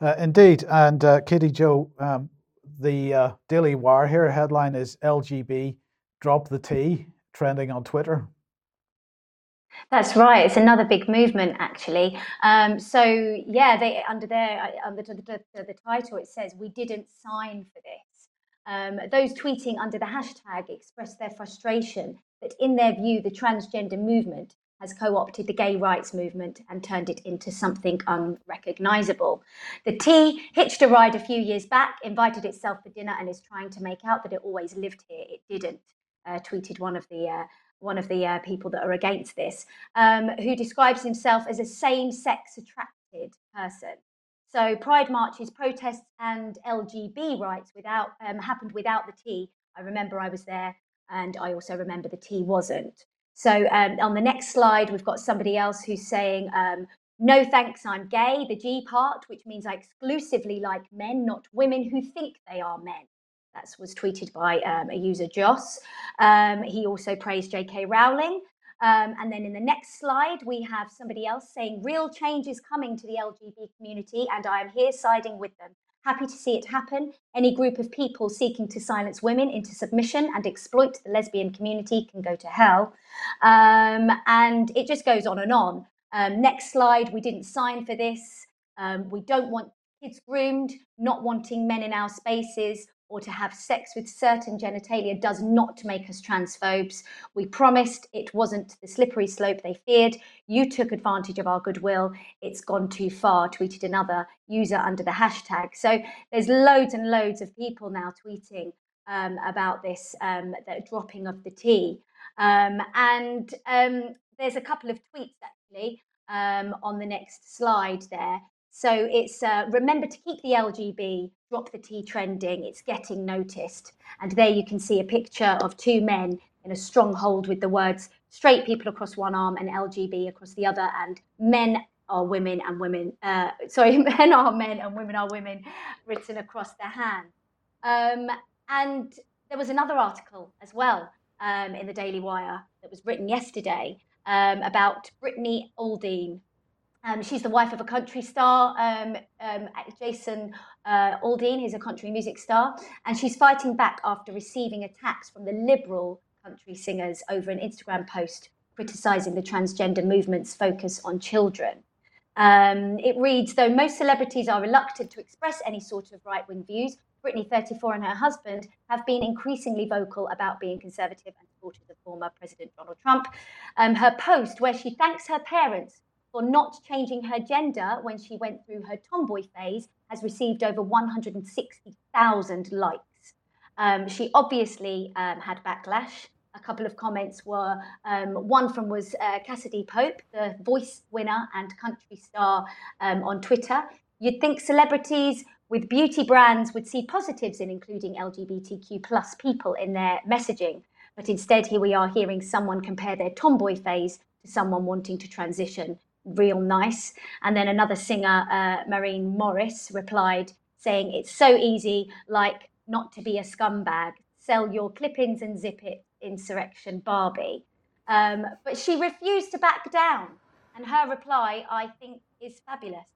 Uh, indeed. And uh, Katie Joe, um, the uh, Daily Wire here headline is LGB drop the T trending on Twitter. That's right. It's another big movement, actually. Um, so yeah, they under their uh, under the, the, the, title it says we didn't sign for this. Um, those tweeting under the hashtag expressed their frustration that, in their view, the transgender movement has co-opted the gay rights movement and turned it into something unrecognizable. The T hitched a ride a few years back, invited itself for dinner, and is trying to make out that it always lived here. It didn't. Uh, tweeted one of the uh, one of the uh, people that are against this, um, who describes himself as a same sex attracted person. So Pride marches, protests, and LGB rights without um, happened without the T. I remember I was there, and I also remember the T wasn't. So um, on the next slide, we've got somebody else who's saying, um, "No thanks, I'm gay." The G part, which means I exclusively like men, not women who think they are men. That was tweeted by um, a user, Joss. Um, he also praised J.K. Rowling. Um, and then in the next slide, we have somebody else saying, Real change is coming to the LGBT community, and I am here siding with them. Happy to see it happen. Any group of people seeking to silence women into submission and exploit the lesbian community can go to hell. Um, and it just goes on and on. Um, next slide, we didn't sign for this. Um, we don't want kids groomed, not wanting men in our spaces or to have sex with certain genitalia does not make us transphobes. We promised it wasn't the slippery slope they feared. You took advantage of our goodwill. It's gone too far, tweeted another user under the hashtag. So there's loads and loads of people now tweeting um, about this um, the dropping of the T. Um, and um, there's a couple of tweets actually um, on the next slide there so it's uh, remember to keep the LGB, drop the T trending. It's getting noticed. And there you can see a picture of two men in a stronghold with the words straight people across one arm and LGB across the other, and men are women and women, uh, sorry, men are men and women are women written across their hand. Um, and there was another article as well um, in the Daily Wire that was written yesterday um, about Brittany Aldean, um, she's the wife of a country star, um, um, Jason uh, Aldean. He's a country music star, and she's fighting back after receiving attacks from the liberal country singers over an Instagram post criticizing the transgender movement's focus on children. Um, it reads Though most celebrities are reluctant to express any sort of right wing views, Brittany, 34, and her husband have been increasingly vocal about being conservative and supportive of former President Donald Trump. Um, her post, where she thanks her parents for not changing her gender when she went through her tomboy phase has received over 160,000 likes. Um, she obviously um, had backlash. A couple of comments were um, one from was uh, Cassadee Pope, the voice winner and country star um, on Twitter. You'd think celebrities with beauty brands would see positives in including LGBTQ plus people in their messaging. But instead, here we are hearing someone compare their tomboy phase to someone wanting to transition real nice. And then another singer, uh, Morris, replied saying, It's so easy, like not to be a scumbag. Sell your clippings and zip it, insurrection Barbie. Um, but she refused to back down. And her reply, I think, is fabulous.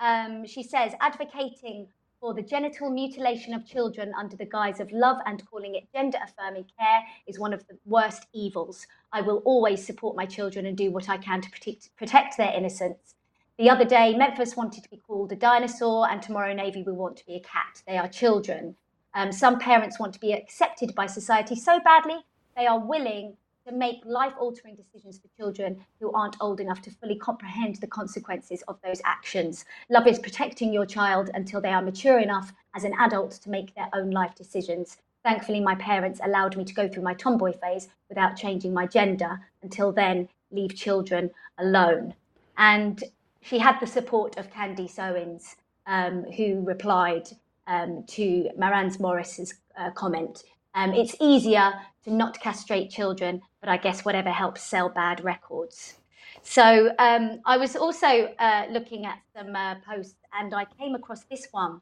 Um, she says, advocating for the genital mutilation of children under the guise of love and calling it gender affirming care is one of the worst evils. I will always support my children and do what I can to protect, protect their innocence. The other day, Memphis wanted to be called a dinosaur, and tomorrow, Navy will want to be a cat. They are children. Um, some parents want to be accepted by society so badly they are willing to make life altering decisions for children who aren't old enough to fully comprehend the consequences of those actions. Love is protecting your child until they are mature enough as an adult to make their own life decisions. Thankfully, my parents allowed me to go through my tomboy phase without changing my gender. Until then, leave children alone. And she had the support of Candace Owens, um, who replied um, to Maren Morris's uh, comment. Um, it's easier to not castrate children, but I guess whatever helps sell bad records. So um, I was also uh, looking at some uh, posts and I came across this one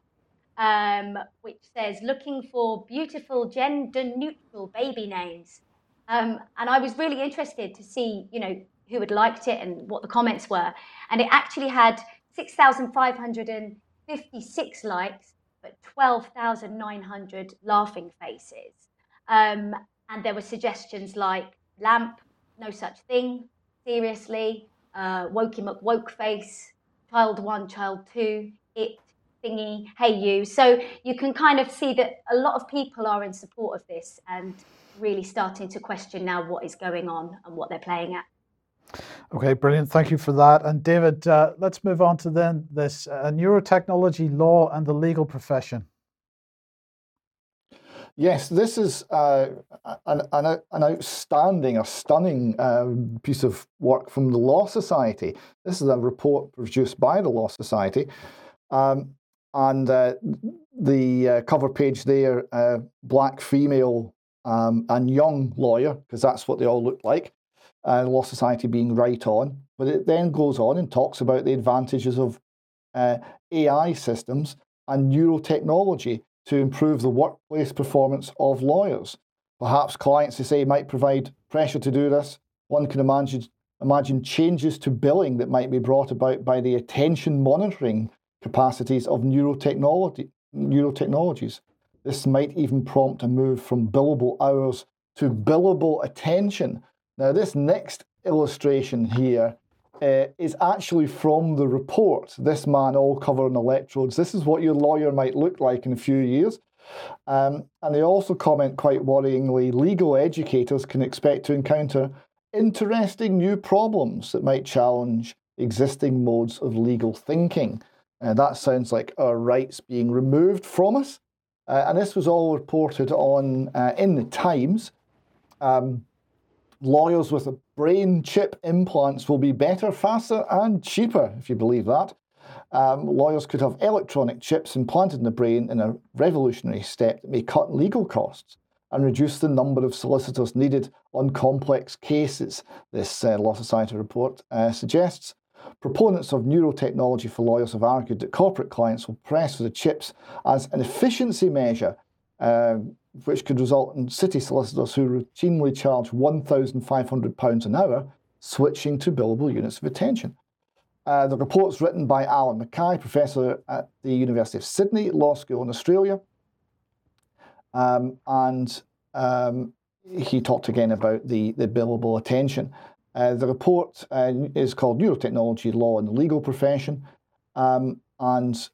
um, which says looking for beautiful gender neutral baby names. Um, and I was really interested to see, you know, who had liked it and what the comments were. And it actually had 6,556 likes, but 12,900 laughing faces. Um, and there were suggestions like lamp, no such thing, seriously, uh, wokey woke face, child one, child two, it, thingy, hey you. So you can kind of see that a lot of people are in support of this and really starting to question now what is going on and what they're playing at. Okay, brilliant. Thank you for that. And David, uh, let's move on to then this uh, neurotechnology law and the legal profession. Yes, this is uh, an, an, an, outstanding, a stunning uh, piece of work from the Law Society. This is a report produced by the Law Society. Um, and uh, the uh, cover page there, uh, black female um, and young lawyer, because that's what they all look like, uh, Law Society being right on. But it then goes on and talks about the advantages of uh, AI systems and neurotechnology to improve the workplace performance of lawyers. Perhaps clients, they say, might provide pressure to do this. One can imagine, imagine changes to billing that might be brought about by the attention monitoring capacities of neurotechnology, neurotechnologies. This might even prompt a move from billable hours to billable attention. Now, this next illustration here uh, is actually from the report. This man all covered in electrodes. This is what your lawyer might look like in a few years. Um, and they also comment quite worryingly legal educators can expect to encounter interesting new problems that might challenge existing modes of legal thinking. Uh, that sounds like our rights being removed from us. Uh, and this was all reported on uh, in the Times. Um, lawyers with brain chip implants will be better, faster, and cheaper, if you believe that. Um, lawyers could have electronic chips implanted in the brain in a revolutionary step that may cut legal costs and reduce the number of solicitors needed on complex cases, this uh, Law Society report uh, suggests. Proponents of neurotechnology for lawyers have argued that corporate clients will press for the chips as an efficiency measure, uh, which could result in city solicitors who routinely charge £1,500 an hour switching to billable units of attention. Uh, the report's written by Allan McCay, professor at the University of Sydney Law School in Australia. Um, and um, he talked again about the, the billable attention. Uh, the report uh, is called Neurotechnology Law in the Legal Profession, um, and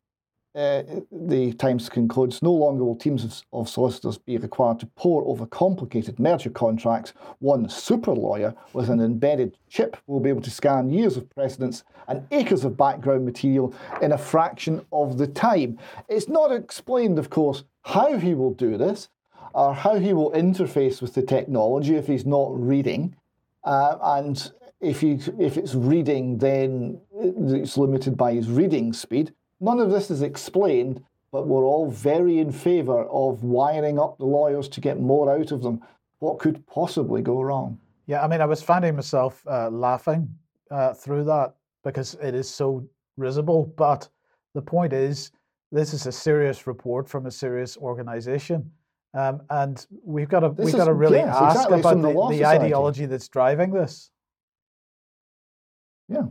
uh, the Times concludes no longer will teams of, of, solicitors be required to pore over complicated merger contracts. One super lawyer with an embedded chip will be able to scan years of precedents and acres of background material in a fraction of the time. It's not explained, of course, how he will do this or how he will interface with the technology if he's not reading. Uh, and if, you, if it's reading, then it's limited by his reading speed. None of this is explained, but we're all very in favour of wiring up the lawyers to get more out of them. What could possibly go wrong? Yeah, I mean, I was finding myself uh, laughing uh, through that because it is so risible. But the point is, this is a serious report from a serious organisation. Um, and we've got to we've got to really yes, ask exactly, about the, the, the ideology that's driving this. Yeah,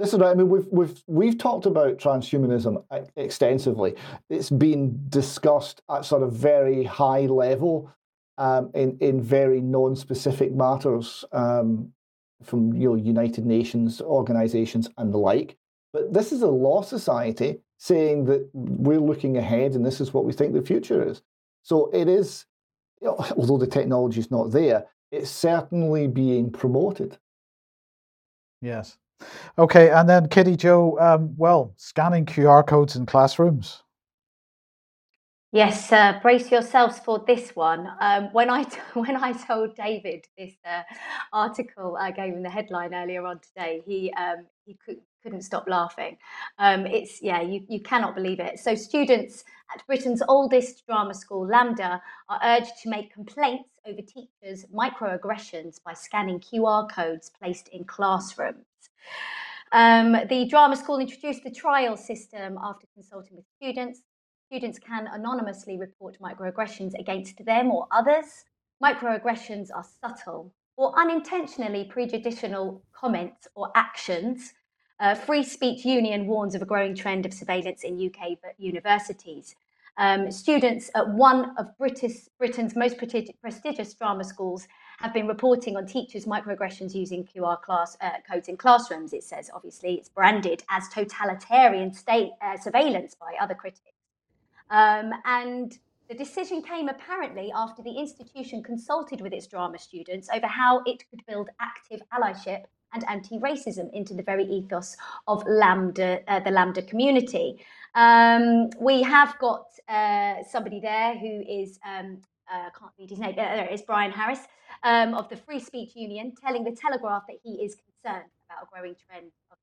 this is. Right. I mean, we've we've we've talked about transhumanism extensively. It's been discussed at sort of very high level, um, in in very non-specific matters, um, from you know United Nations organisations and the like. But this is a law society saying that we're looking ahead, and this is what we think the future is. So it is, although the technology is not there, it's certainly being promoted. Yes. Okay, and then Kitty Joe, um, well, scanning QR codes in classrooms. Yes, uh, brace yourselves for this one. Um, when I when I told David this uh, article, I gave him the headline earlier on today. He um, he could, couldn't stop laughing. Um, it's yeah, you you cannot believe it. So students at Britain's oldest drama school, LAMDA, are urged to make complaints over teachers' microaggressions by scanning QR codes placed in classrooms. Um, the drama school introduced the trial system after consulting with students Students can anonymously report microaggressions against them or others. Microaggressions are subtle or unintentionally prejudicial comments or actions. Uh, Free Speech Union warns of a growing trend of surveillance in UK universities. Um, students at one of British, Britain's most prestigious drama schools have been reporting on teachers' microaggressions using QR class, uh, codes in classrooms. It says, obviously, it's branded as totalitarian state uh, surveillance by other critics. Um, and the decision came apparently after the institution consulted with its drama students over how it could build active allyship and anti-racism into the very ethos of LAMDA, uh, the LAMDA community. Um, we have got uh, somebody there who is, um, uh, I can't read his name, there it is, Brian Harris um, of the Free Speech Union, telling the Telegraph that he is concerned about a growing trend of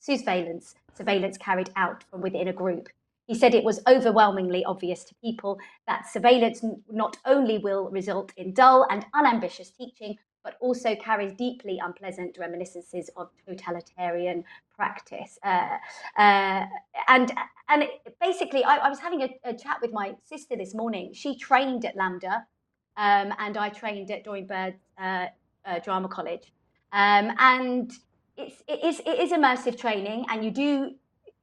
surveillance, surveillance carried out from within a group. He said it was overwhelmingly obvious to people that surveillance not only will result in dull and unambitious teaching, but also carries deeply unpleasant reminiscences of totalitarian practice. Uh, uh, and and basically, I, I was having a, a, chat with my sister this morning. She trained at LAMDA, um, and I trained at Doreen Bird uh, uh, Drama College. Um, and it's, it, is, it is immersive training, and you do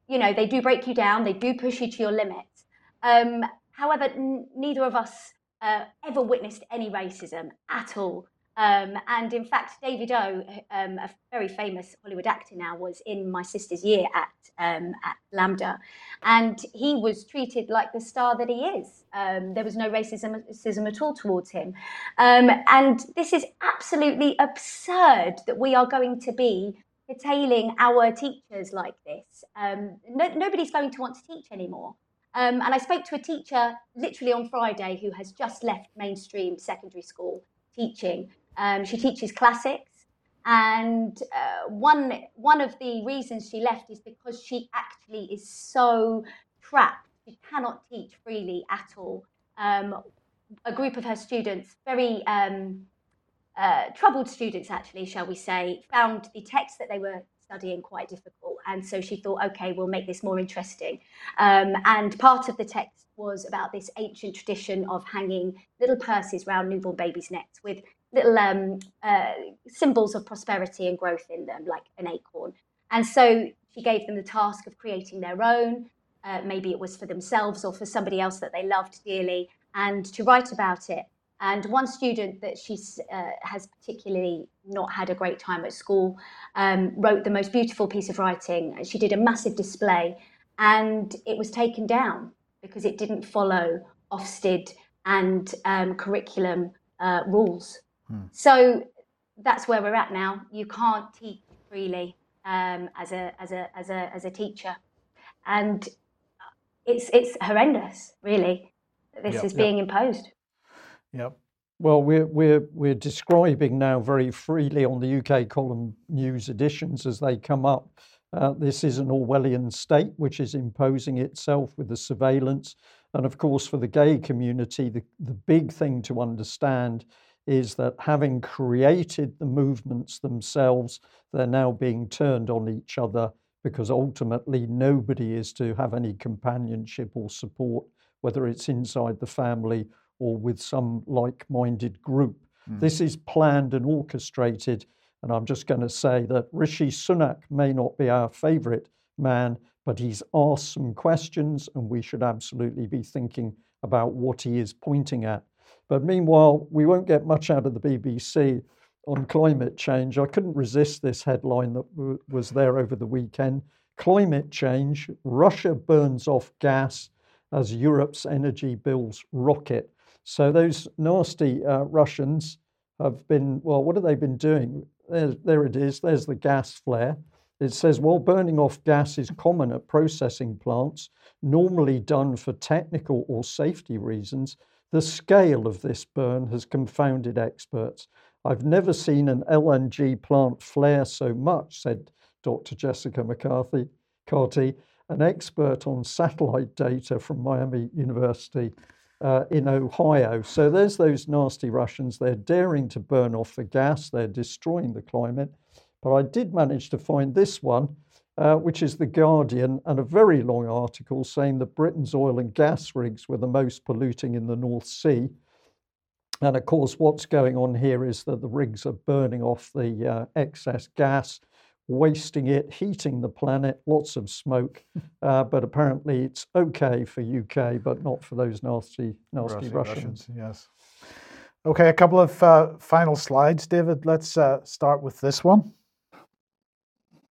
you know, they do break you down, they do push you to your limits. Um, however, n- neither of us uh, ever witnessed any racism at all. Um, and in fact, David O, um, a very famous Hollywood actor now, was in my sister's year at um, at LAMDA, and he was treated like the star that he is. Um, there was no racism, racism at all towards him, um, and this is absolutely absurd that we are going to be curtailing our teachers like this. Um, no, nobody's going to want to teach anymore. And I spoke to a teacher literally on Friday who has just left mainstream secondary school teaching. Um, she teaches classics. And uh, one, one of the reasons she left is because she actually is so trapped. She cannot teach freely at all. Um, a group of her students, very um, uh, troubled students, actually, shall we say, found the text that they were studying quite difficult. And so she thought, okay, we'll make this more interesting. Um, and part of the text was about this ancient tradition of hanging little purses around newborn babies' necks with little um, uh, symbols of prosperity and growth in them, like an acorn. And so she gave them the task of creating their own. Uh, maybe it was for themselves or for somebody else that they loved dearly, and to write about it. And one student that she uh, has particularly not had a great time at school um, wrote the most beautiful piece of writing. She did a massive display and it was taken down because it didn't follow Ofsted and um, curriculum uh, rules. Hmm. So that's where we're at now. You can't teach freely um, as, a, as, a, as, a, as a teacher. And it's, it's horrendous, really, this yep, is being yep. imposed. Yep. Well, we're, we're, we're describing now very freely on the UK column news editions as they come up. Uh, this is an Orwellian state which is imposing itself with the surveillance. And of course, for the gay community, the, the big thing to understand is that having created the movements themselves, they're now being turned on each other because ultimately nobody is to have any companionship or support, whether it's inside the family or with some like minded group. Mm. This is planned and orchestrated. And I'm just going to say that Rishi Sunak may not be our favorite man, but he's asked some questions, and we should absolutely be thinking about what he is pointing at. But meanwhile, we won't get much out of the BBC on climate change. I couldn't resist this headline that w- was there over the weekend. Climate change Russia burns off gas as Europe's energy bills rocket. So those nasty uh, Russians have been, well, what have they been doing? There, there it is, there's the gas flare. It says, while burning off gas is common at processing plants, normally done for technical or safety reasons, the scale of this burn has confounded experts. I've never seen an LNG plant flare so much, said Dr. Jessica McCarthy, Carty, an expert on satellite data from Miami University uh, in Ohio. So there's those nasty Russians. They're daring to burn off the gas, they're destroying the climate. But I did manage to find this one, uh, which is The Guardian, and a very long article saying that Britain's oil and gas rigs were the most polluting in the North Sea. And of course, what's going on here is that the rigs are burning off the uh, excess gas wasting it, heating the planet, lots of smoke. Uh, but apparently it's okay for UK, but not for those nasty, nasty Russians. Russians. Yes. Okay, a couple of uh, final slides, David. Let's uh, start with this one.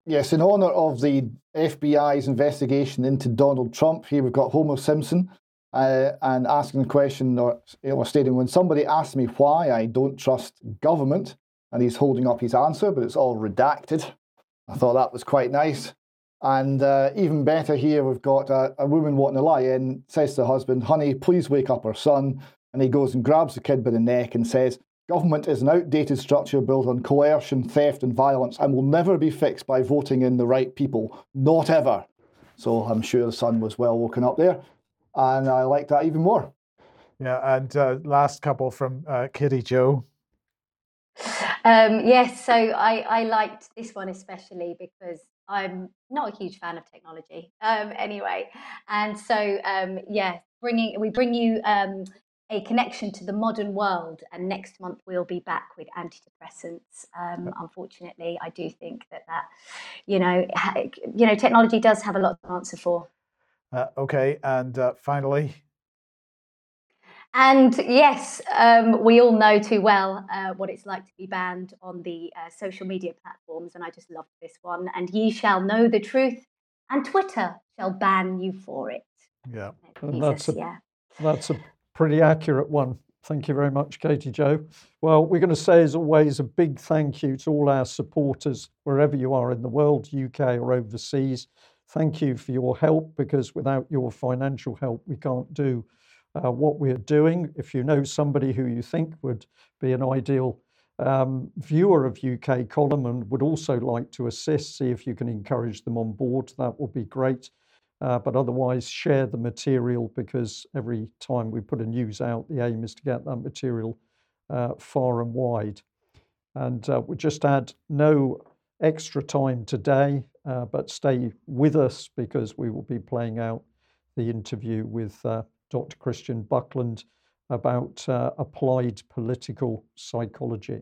Yes, in honour of the FBI's investigation into Donald Trump, here we've got Homer Simpson uh, and asking the question or, or stating when somebody asks me why I don't trust government, and he's holding up his answer, but it's all redacted. I thought that was quite nice. And uh, even better here, we've got a, a, woman wanting to lie in, says to the husband, Honey, please wake up our son. And he goes and grabs the kid by the neck and says, Government is an outdated structure built on coercion, theft, and violence and will never be fixed by voting in the right people. Not ever. So I'm sure the son was well woken up there. And I like that even more. Yeah, and uh, last couple from uh, Kitty Joe. Um, yes, so I, I liked this one especially because I'm not a huge fan of technology um, anyway. And so, um, yeah, bringing we bring you um, a connection to the modern world. And next month we'll be back with antidepressants. Um, unfortunately, I do think that that you know you know technology does have a lot to answer for. Uh, okay, and uh, finally, and yes, um, we all know too well uh, what it's like to be banned on the uh, social media platforms. And I just loved this one. And ye shall know the truth, and Twitter shall ban you for it. Yeah. Jesus, that's, a, yeah. that's a pretty accurate one. Thank you very much, Katie Joe. Well, we're going to say, as always, a big thank you to all our supporters, wherever you are in the world, UK or overseas. Thank you for your help because without your financial help, we can't do uh, what we're doing. If you know somebody who you think would be an ideal um, viewer of UK column and would also like to assist, see if you can encourage them on board, that would be great. Uh, but otherwise, share the material because every time we put a news out, the aim is to get that material uh, far and wide. And uh, we just add no extra time today, uh, but stay with us because we will be playing out the interview with uh, Dr. Christian Buckland about uh, applied political psychology.